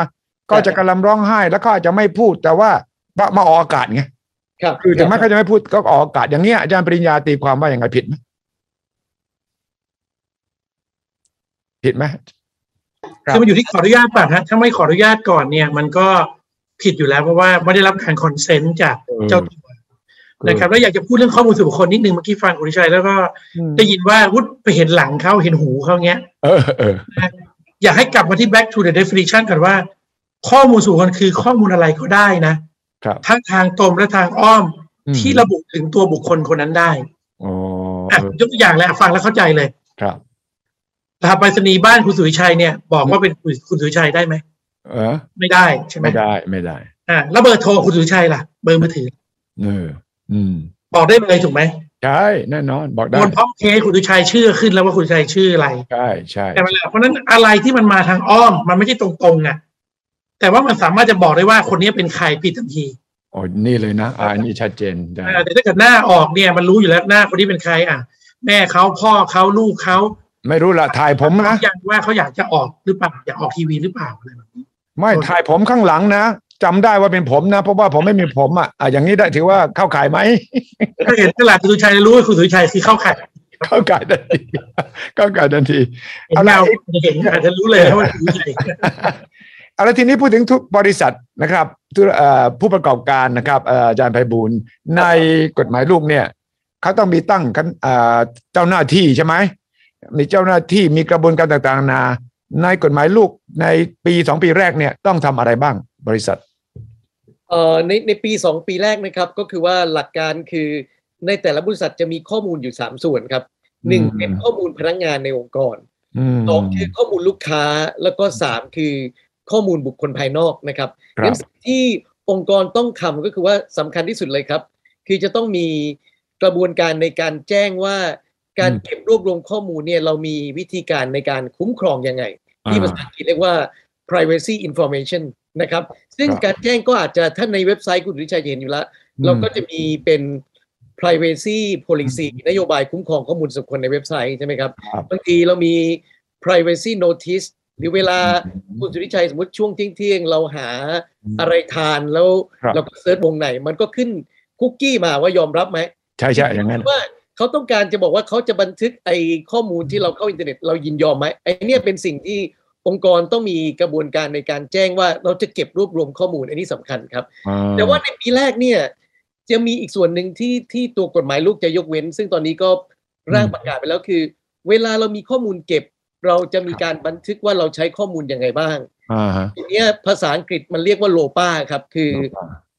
ก็จะกำลังร้องไห้ แล้วก็อาจจะไม่พูดแต่ว่ามามาออกอากาศไง
ครับ
คือถึงแม้เขาจะไม่พูดก็ออกอากาศอย่างเงี้ยอาจารย์ปริญญาตีความว่าอย่างไงผิดไหมผิดไหม ครับ
คือมันอยู่ที่ขออนุญาตป่ะฮะถ้าไม่ขออนุญาตก่อนเนี่ย มันก็ผิดอยู่แล้วเพราะว่าไม่ได้รับการคอนเซนต์จากเจ้าตัวนะครับแล้วอยากจะพูดเรื่องข้อมูลส่วนบุคคลนิดนึงเมื่อกี้ฟังคุณชัยแล้วก็
อืม
ได้ยินว่าวุฒไปเห็นหลังเขาเห็นหูเขาเงี้ย
เออเออ
อยากให้กลับมาที่ back to the definition ก่อนว่า ข้อมูลส่วนบุคคลคือข้อมูลอะไรก็ได้นะครับทั้งทางตรงและทางอ้อม
อืม
ที่ระบุถึงตัวบุคคลคนนั้นได้
อ๋อ
อะ
เออย
กตัวอย่างเลยอะฟังแล้วเข้าใจเลย
ครับ
รหัสไปรษณีย์บ้านคุณสุวิชัยเนี่ยบอกว่าเป็นคุณสุวิชัยได้ไหม
เออ
ไม่ได้ใช่ไหม
ไม่ได้ไม่ได้
อ่าแล้วเบอร์โทรคุณสุวิชัยล่ะ เบอร์มือถือ
เอออืม
บอกได้เลยถูกไหม
ใช่แน่นอน บอกได้
บนพร้อมเพย์คุณสุวิชัยชื่อขึ้นแล้วว่าคุณสุวิชัยชื่ออะไร
ใช่ใช่
แต่เวลาเพราะฉะนั้นอะไรที่มันมาทางอ้อม มันไม่ใช่ตรงๆอะแต่ว่ามันสามารถจะบอกได้ว่าคนนี้เป็นใครผิดทันที
โอ้นี่เลยนะอ่าอันนี้ชัดเจนได้
อ่าแต่ถ้าเกิดหน้าออกเนี่ยมันรู้อยู่แล้วหน้าคนนี้เป็นใคร อะ แม่เขาพ่อเขาลูกเขา
ไม่รู้ละถ่ายผมนะ
อยากว่าเขาอยากจะออกหรือเปล่าอยากออกทีวีหรือเปล่าอะไรแบบนี้
ไม่ถ่ายผมข้างหลังนะจำได้ว่าเป็นผมนะ เพราะว่าผมไม่มีผมอะอะอย่างนี้ได้ถือว่าเข้าข่ายไหม
ถ้าเห็นตลาดคุณสุวิชัยรู้ว่าคุณสุวิชัยคือเข้าข่าย
เข้าข่ายทันทีเข้าข่ายทันที
เห็น
เอาละ
เงาเห็นอาจจะรู้เลยว่าคุณสุวิชัย
เอาละทีนี้พูดถึงทุกบริษัทนะครับทุกเอ่อผู้ประกอบการนะครับเอ่ออาจารย์ไพบูลย์ในกฎหมายลูกเนี่ยเขาต้องมีตั้งกันเอ่อเจ้าหน้าที่ใช่ไหม มีเจ้าหน้าที่มีกระบวนการต่างๆนานาในกฎหมายลูกในปีสองปีแรกเนี่ยต้องทำอะไรบ้างบริษัท
เอ่อในในปี2ปีแรกนะครับ ก็คือว่าหลักการคือในแต่ละบริษัทจะมีข้อมูลอยู่3ส่วนครับหนึ่ง
อืม
เป็นข้อมูลพนักงานในองค์กร
อืม
สองคือข้อมูลลูกค้าแล้วก็สามคือข้อมูลบุคคลภายนอกนะครับ
ครับ
งั้นสิ่งที่องค์กรต้องทำก็คือว่าสำคัญที่สุดเลยครับ คือจะต้องมีกระบวนการในการแจ้งว่า การเก็บรวบรวมข้อมูลเนี่ยเรามีวิธีการในการคุ้มครองยังไง ที่ภาษาอังกฤษเรียกว่า privacy information นะครับ ซึ่ง
ครับ
การแจ้งก็อาจจะท่านในเว็บไซต์คุณวิชัยจะเห็นอยู่แล้ว เราก็จะมีเป็น privacy policy นโยบายคุ้มครองข้อมูลส่วนบุคคลในเว็บไซต์ใช่ไหมครับ
ครับ
บางทีเรามี privacy notice หรือเวลาคุณสุทธิชัยสมมติช่วงเที่ยงๆเราหาอะไรทานแล้ว
ครับ
เราก็ search เว็บไหน มันก็ขึ้นคุกกี้มาว่ายอมรับไหม
ใช่ใช่อย่างนั้น
ว่า เขาต้องการจะบอกว่าเขาจะบันทึกไอ้ข้อมูลที่เราเข้าอินเทอร์เน็ตเรายินยอมไหมไอ้เนี่ยเป็นสิ่งที่องค์กรต้องมีกระบวนการในการแจ้งว่าเราจะเก็บรวบรวมข้อมูลอันนี้สำคัญครับ
อ่า
แต่ว่าในปีแรกเนี่ยจะมีอีกส่วนหนึ่งที่ที่ตัวกฎหมายลูกจะยกเว้น ซึ่งตอนนี้ก็ร่างประกาศไปแล้วคือ เวลาเรามีข้อมูลเก็บ เราจะมีการบันทึกว่าเราใช้ข้อมูลยังไงบ้าง
อ่าฮะ
ทีเนี้ยภาษาอังกฤษมันเรียกว่า LOPA ครับ คือ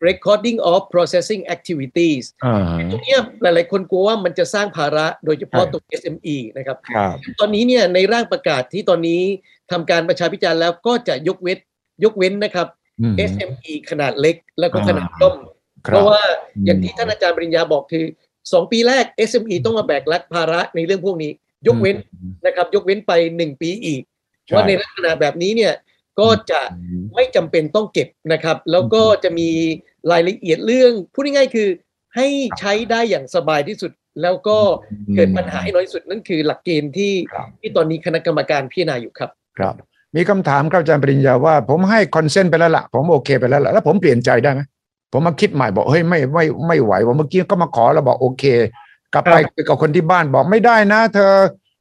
recording of processing activities
อ่าฮะ
ตรงเนี้ยหลาย ๆ คนกลัวว่ามันจะสร้างภาระโดยเฉพาะ
ใช่
ตัว SME นะครับ
ครับ
ตอนนี้เนี่ยในร่างประกาศที่ตอนนี้ทำการประชาพิจารณ์แล้วก็จะยกเว้นยกเว้นนะครับ
อืม
SME ขนาดเล็กแล้วก็
อ่า
ขนาดย่อม
ค
เพ
รับ
ราะว่า
อืม
อย่างที่ท่านอาจารย์ปริญญาบอกคือ2ปีแรก SME ต้องมาแบกรับภาระในเรื่องพวกนี้ ยกเว้น
อืม
นะครับ ยกเว้นไป1ปีอีก
ใช่
ว่าในลักษณะแบบนี้เนี่ย ก็จะ
อืม
ไม่จำเป็นต้องเก็บนะครับ แล้วก็จะมีรายละเอียดเรื่องพูดง่ายๆคือให้ใช้ได้อย่างสบายที่สุด แล้วก็เกิดปัญหาให้น้อยที่สุดนั่นคือหลักเกณฑ์ที่
ครับ
ที่ตอนนี้คณะกรรมการพิจารณาอยู่ครับ
ครับมีคำถามครับอาจารย์ปริญญาว่าผมให้คอนเซนต์ไปแล้วล่ะผมโอเคไปแล้วล่ะแล้วผมเปลี่ยนใจได้ไหมผมมาคิดใหม่บอกเฮ้ยไม่ไม่ไม่ไหวว่าเมื่อกี้ก็มาขอแล้วบอกโอเค กลับไปคุยกับคนที่บ้านบอกไม่ได้นะ เธอ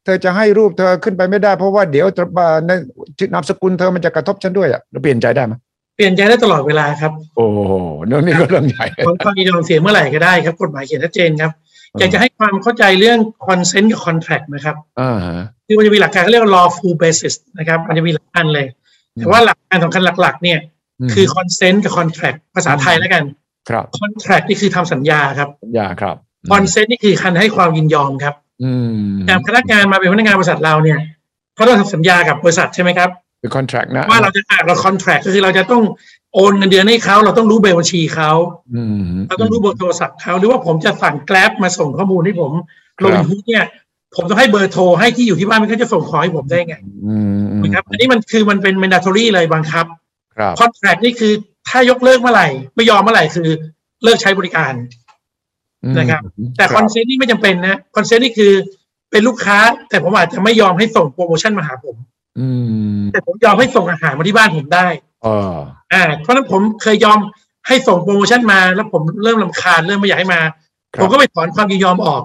เธอจะให้รูปเธอขึ้นไปไม่ได้ เพราะว่าเดี๋ยวจะมาในชื่อนามสกุลเธอมันจะกระทบฉันด้วยอะเราเปลี่ยนใจได้ไหม
เปลี่ยนใจได้ตลอดเวลาครับ
โอ้โหเรื่องนี้ก็เรื่องใหญ่
ความความยินยอมเสียเมื่อไหร่ก็ได้ครับ กฎหมายเขียนชัดเจนครับอยากจะให้ความเข้าใจเรื่อง consent กับ contract นะครับ
อ่าฮะ
คือมันจะมีหลักการเขาเรียกว่า lawful basis นะครับ มันจะมีหลักการเลย แต่ว่าหลักการสำคัญหลัก ๆ เนี่ย คือ consent กับ contract ภาษาไทยแล้วกัน
ครับ
contract นี่คือทำสัญญาครับ
ยาครับ
consent นี่คือการให้ความยินยอมครับ
อืม
อย่างพนักงานมาเป็นพนักงานบริษัทเราเนี่ยเขาต้องทำสัญญากับบริษัทใช่ไหมครับ
เป็นคอนแทรคนะ
ว่าเราจะอ่านเรา contract ก็คือเราจะต้องโอนเงินเดือนให้เขาเราต้องรู้เบอร์บัญชีเขา
อืม
เราต้องรู้เบอร์โทรศัพท์เขาหรือว่าผมจะสั่งแกร็บมาส่งข้อมูลให้ผมลง
ครับ
ทุนเนี่ย ผมต้องให้เบอร์โทรให้ที่อยู่ที่บ้านไม่งั้นจะส่งของให้ผมได้ไง
อืมอืม
นะครับอันนี้มันคือมันเป็น mandatory เลยบังคับ
ครับ
contract นี่คือถ้ายกเลิกเมื่อไหร่ ไม่ยอมเมื่อไหร่คือเลิกใช้บริการ นะครับ
อืม
แต่
ค
รับ consent นี่ไม่จำเป็นนะ consent นี่คือเป็นลูกค้า แต่ผมอาจจะไม่ยอมให้ส่งโปรโมชั่นมาหาผม
อืม
แต่ผมยอมให้ส่งอาหารมาที่บ้านผมได้
เออ
อ่าเพราะฉะนั้นผมเคยยอมให้ส่งโปรโมชั่นมาแล้วผมเริ่มรำคาญเริ่มไม่อยากให้มา
ครับ
ผมก็ไปถอนความยินยอมออก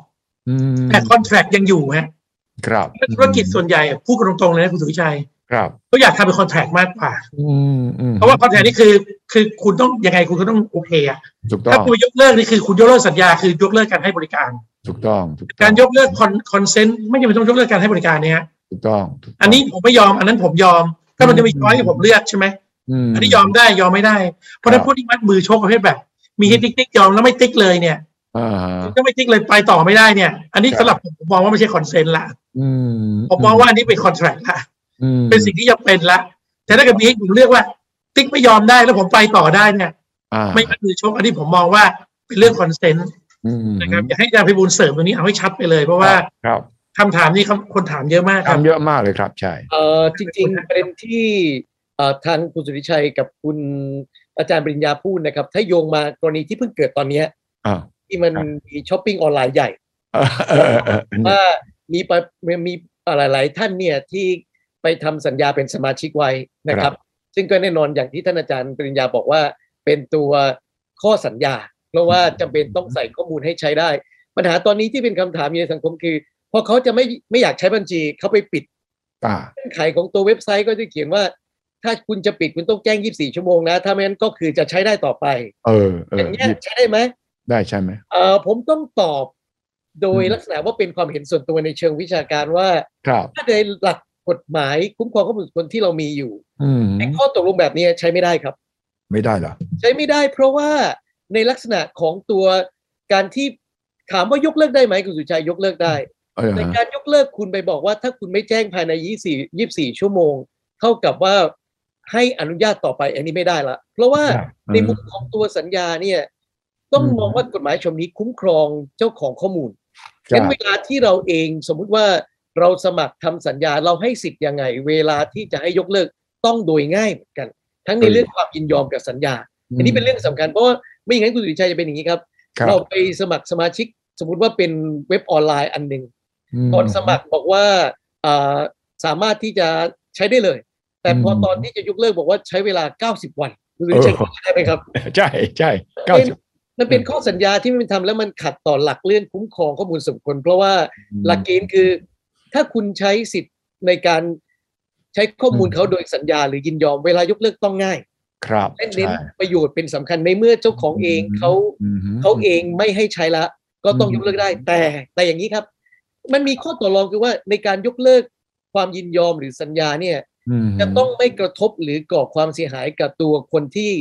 อืม
แต่ contract ยังอยู่ฮะ
ครับ
ธุรกิจส่วนใหญ่พูดกันตรงๆเลยนะคุณสุทธิชัย
ครับ
ก็อยากทำเป็นคอนแท c t มากกว่า
อืมอืม
เพราะว่าคอนแท c t นี่คือคือคุณต้องยังไงคุณก็ต้องโอเคอะ
ถูกต้อง
ถ้างคุณยกเลิกนี่คือคุณยกเลิกสัญญาคือยกเลิกการให้บริการ
ถูกต้องถูกต้อง
การยกเลิก con- consent ไม่จำเป็นต้องยกเลิกการให้บริการเนี่ยฮะ
ถูกต้องถูกต้อง
อันนี้ผมไม่ยอมอันนั้นผมยอมก็มันจะมี choice ให้ผมเลือกใช่ไหมอันนี้ยอมได้ยอมไม่ได้ เพราะฉะนั้นพวกที่มัดมือชกประเภทแบบ มีให้ติ๊กติ๊กยอมแล้วไม่ติ๊กเลยเนี่ย
อ่าฮะ
ก็ไม่ติ๊กเลยไปต่อไม่ได้เนี่ย อันนี้
ครับ
สำหรับผมผมมองว่าไม่ใช่ consent ละ
อืม
ผมมองว่าอันนี้เป็นคอนแท c t ละ
อืม
เป็นสิ่งที่จะเป็นละแต่ถ้าเกิดมีให้ผมเลือกว่า ติ๊กไม่ยอมได้แล้วผมไปต่อได้เนี่ย
อ่า
ไม่มัดมือชกอันนี้ผมมองว่าเป็นเรื่อง consent อื
ม
นะครับอยากให้อาจารย์ไพบูลย์เสริมตรงนี้เอาให้ชัดไปเลย เพราะว่า
ครับ
คำถามนี้เขาคนถามเยอะมากครับ
ทำเยอะมากเลยครับใช่
เอ่อจริงๆประเด็นที่เอ่อทางคุณสุทธิชัยกับคุณอาจารย์ปริญญาพูดนะครับ ถ้าโยงมากรณีที่เพิ่งเกิดตอนเนี้ย
อ่า
ที่มัน
ครับ
มีช้อปปิ้งออนไลน์ใหญ่
เออเออเออเออ
ว่ามีปะมีหลาย ๆ ท่านเนี่ยที่ ไปทำสัญญาเป็นสมาชิกไว้นะครับ ซึ่งก็แน่นอนอย่างที่ท่านอาจารย์ปริญญาบอกว่า เป็นตัวข้อสัญญา เพราะว่าจำเป็นต้องใส่ข้อมูลให้ใช้ได้ ปัญหาตอนนี้ที่เป็นคำถามอยู่ในสังคมคือพอเขาจะไม่ไม่อยากใช้บัญชีเขาไปปิด
อ่า
เงื่อนไขของตัวเว็บไซต์ก็จะเขียนว่า ถ้าคุณจะปิดคุณต้องแจ้ง 24 ชั่วโมงนะ ถ้าไม่งั้นก็คือจะใช้ได้ต่อไป
เออเอ
อ
อย่าง
เงี้ย
หยิบ
ใช้ได้ไหม
ได้ใช่ไหม
เอ่อผมต้องตอบโดย
อืม
ลักษณะว่าเป็นความเห็นส่วนตัวในเชิงวิชาการว่า
ครับ
ถ้าในหลัก กฎหมายคุ้มครองข้อมูลส่วนบุคคลที่เรามีอยู่
อืม
ไอ้ข้อตกลงแบบนี้ใช้ไม่ได้ครับ
ไม่ได้เหรอ
ใช้ไม่ได้เพราะว่าในลักษณะของตัวการที่ถามว่ายกเลิกได้ไหมคุณสุชัยยกเลิกได้
เออ
ใน
ฮะ
การยกเลิกคุณไปบอกว่าถ้าคุณไม่แจ้งภายใน 24 24 ชั่วโมง เท่ากับว่าให้อนุญาตต่อไปอันนี้ไม่ได้ละ เพราะว่า
ครับ
ในมุมของตัวสัญญาเนี่ย ต้อง
อืม
มองว่ากฎหมายฉบับนี้คุ้มครองเจ้าของข้อมูล
ครั
งั้
บ
นเวลาที่เราเองสมมุติว่า เราสมัครทำสัญญาเราให้สิทธิ์ยังไง เวลาที่จะให้ยกเลิกต้องโดยง่ายเหมือนกัน ทั้งในเรื่องความยินยอมกับสัญญา อันนี้เป็นเรื่องสำคัญเพราะว่าไม่อย่างนั้นคุณสุริชัยจะเป็นอย่างนี้ครับ
ครับ
เราไปสมัครสมาชิก สมมุติว่าเป็นเว็บออนไลน์อันหนึ่ง
ม
ก่อนสมัครบอกว่าอ่าสามารถที่จะใช้ได้เลย แต่พออ
ม
ตอนที่จะยกเลิกบอกว่าใช้เวลา 90 วันคุณสุริชัย
เออ
เข้าใจไหมครับ
ใช่ใช่เก้าสิบ
มันเป็นข้อสัญญาที่ไม่เป็นธรรมแล้วมันขัดต่อหลักเรื่องคุ้มครองข้อมูลส่วนบุคคลเพราะว่าหลักเกณฑ์คือ ถ้าคุณใช้สิทธิ์ในการใช้ข้อมูลเขาโดยสัญญาหรือยินยอมเวลายกเลิกต้องง่าย
ครับ
และเน้น
ใช่
ประโยชน์เป็นสำคัญในเมื่อเจ้าของเองเขา
อืม
เขาเองไม่ให้ใช้ละ ก็ต้อง
อืม
ยกเลิกได้ แต่แต่อย่างนี้ครับ มันมีข้อต่อรองคือว่าในการยกเลิกความยินยอมหรือสัญญาเนี่ย
อืม
จะต้องไม่กระทบหรือก่อความเสียหายกับตัวคนที่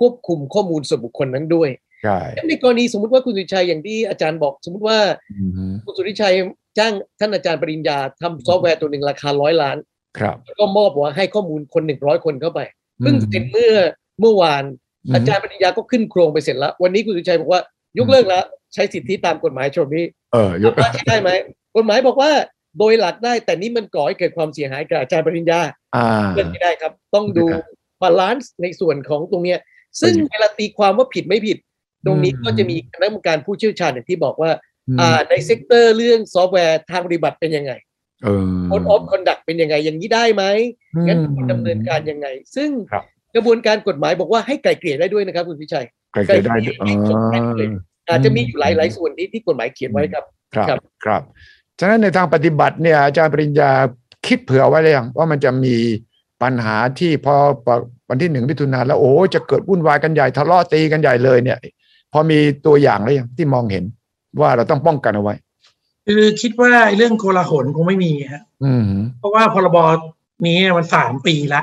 ควบคุมข้อมูลส่วนบุคคลนั้นด้วย
ใช่
ในกรณีสมมติว่าคุณสุริชัยอย่างที่อาจารย์บอก สมมติว่า
อืม
คุณสุริชัย จ้างท่านอาจารย์ปริญญาทำซอฟต์แวร์ตัวหนึ่งราคาร้อยล้าน
ครับ
แล้วก็มอบว่าให้ข้อมูลคนหนึ่งร้อยคนเข้าไปเพิ่งเสร็จเมื่อเมื่อวาน
ม
อาจารย์ปริญญาก็ขึ้นโครงไปเสร็จแล้ว วันนี้คุณสุริชัยบอกว่ายกเลิกแล้ว ใช้สิทธิตามกฎหมายฉบับนี้
เออยก
สามารถใช้ได้ไหมกฎหมายบอกว่าโดยหลักได้แต่นี่มันก่อให้เกิดความเสียหายกับอาจารย์ปริญญา
อ่า
เลิกไม่ได้ครับ ต้องดู
ครับ
balance ในส่วนของตรงเนี้ยซึ่งเวลาตีความว่าผิดไม่ผิด ตรงนี้
อืม
ก็จะมีคณะกรรมการผู้เชี่ยวชาญอย่างที่บอกว่า
อืม
อ่า ใน sector เรื่องซอฟต์แวร์ทางปฏิบัติเป็นยังไง
เออ
โ d อ of conduct เป็นยังไง อย่างนี้ได้ไหมงั้นคุณดำเนินการยังไง ซึ่ง
ครับ
กระบวนการกฎหมายบอกว่าให้ไกล่เกลี่ยได้ด้วยนะครับ คุณสุทธิชัย
ไกล่เกลี่ยได้ด้วย
ไกล่เกลี่ยให้จบได้เลยอาจจะมีอยู่หลายหลายส่วนที่ที่กฎหมายเขียนไว้ครับ
ครับ
ครับ
ครับฉะนั้นในทางปฏิบัติเนี่ยอาจารย์ปริญญาคิดเผื่อไว้เลยยังว่ามันจะมีปัญหาที่พอวันที่หนึ่งมิถุนายนแล้วโอ้จะเกิดวุ่นวายกันใหญ่ทะเลาะตีกันใหญ่เลยเนี่ย พอมีตัวอย่างแล้วยังที่มองเห็น ว่าเราต้องป้องกันเอาไว้
คือคิดว่าไอ้เรื่องโกลาหลคงไม่มีฮะ
อืม
เพราะว่าพรบนี้มันสามปีละ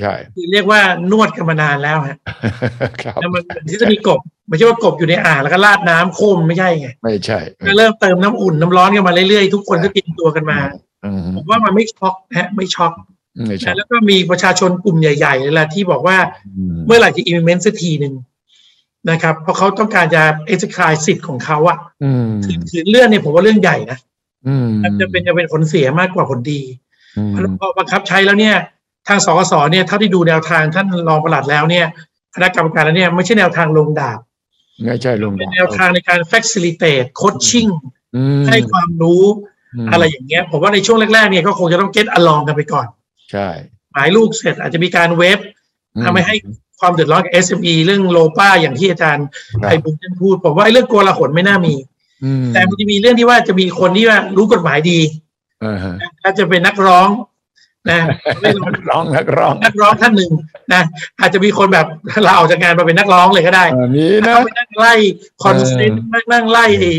ใช่
คือเรียกว่านวดกันมานานแล้วฮะ
ครับ
แล้วมันที่จะมีกบไม่ใช่ว่ากบอยู่ในอ่างแล้วก็ราดน้ำโคมไม่ใช่ไง
ไม่ใช่
ก็เริ่มเติมน้ำอุ่นน้ำร้อนกันมาเรื่อยๆทุกคนก็เตรียมตัวกันมา
อืม
ผมว่ามันไม่ช็อกนะฮะไม่ช็อก
ไม่ใช่
แล้วก็มีประชาชนกลุ่มใหญ่ๆเลยแหละที่บอกว่า
อืม
เมื่อไหร่จะ implement สักทีหนึ่ง นะครับเพราะเขาต้องการจะ exercise สิทธิ์ของเขาอะ
อืม
คือคือเรื่องเนี่ยผมว่าเรื่องใหญ่นะ
อืม
มันจะเป็นจะเป็นผลเสียมากกว่าผลดี
อืม
เพราะพอบังคับใช้แล้วเนี่ย ทางสกสเนี่ยเท่าที่ดูแนวทางท่านรองปลัดแล้วเนี่ยคณะกรรมการแล้วเนี่ยไม่ใช่แนวทางลงดาบ
ไม่ใช่ลง
เป็นแนวทางในการ facilitate coaching
อืม
ให้ความรู้
ม
อะไรอย่างเงี้ย ผมว่าในช่วงแรกๆเนี่ยก็คงจะต้อง get along กันไปก่อน
ใช่
หมายลูกเสร็จอาจจะมีการเว็บทำให้ให้ ความเดือดร้อนกับ SME เรื่องโลป้าอย่างที่อาจารย์
ค
ไพ
รับ
บุญท่านพูดผมว่าไอ้เรื่องโกลาหลไม่น่ามี
อืม
แต่มันจะมีเรื่องที่ว่าจะมีคนที่ว่ารู้กฎหมายดี
เออฮะ
ถ้าจะเป็นนักร้องนะเรื่อง
ร้องนักร้อง
นักร้องท่านหนึ่งนะอาจจะมีคนแบบลาออกจากงานมาเป็นนักร้องเลยก็ได้
เออมีนะ
เขาไปนั่งไล่คอนเซนต์นั่งนั่งไล่ไอ้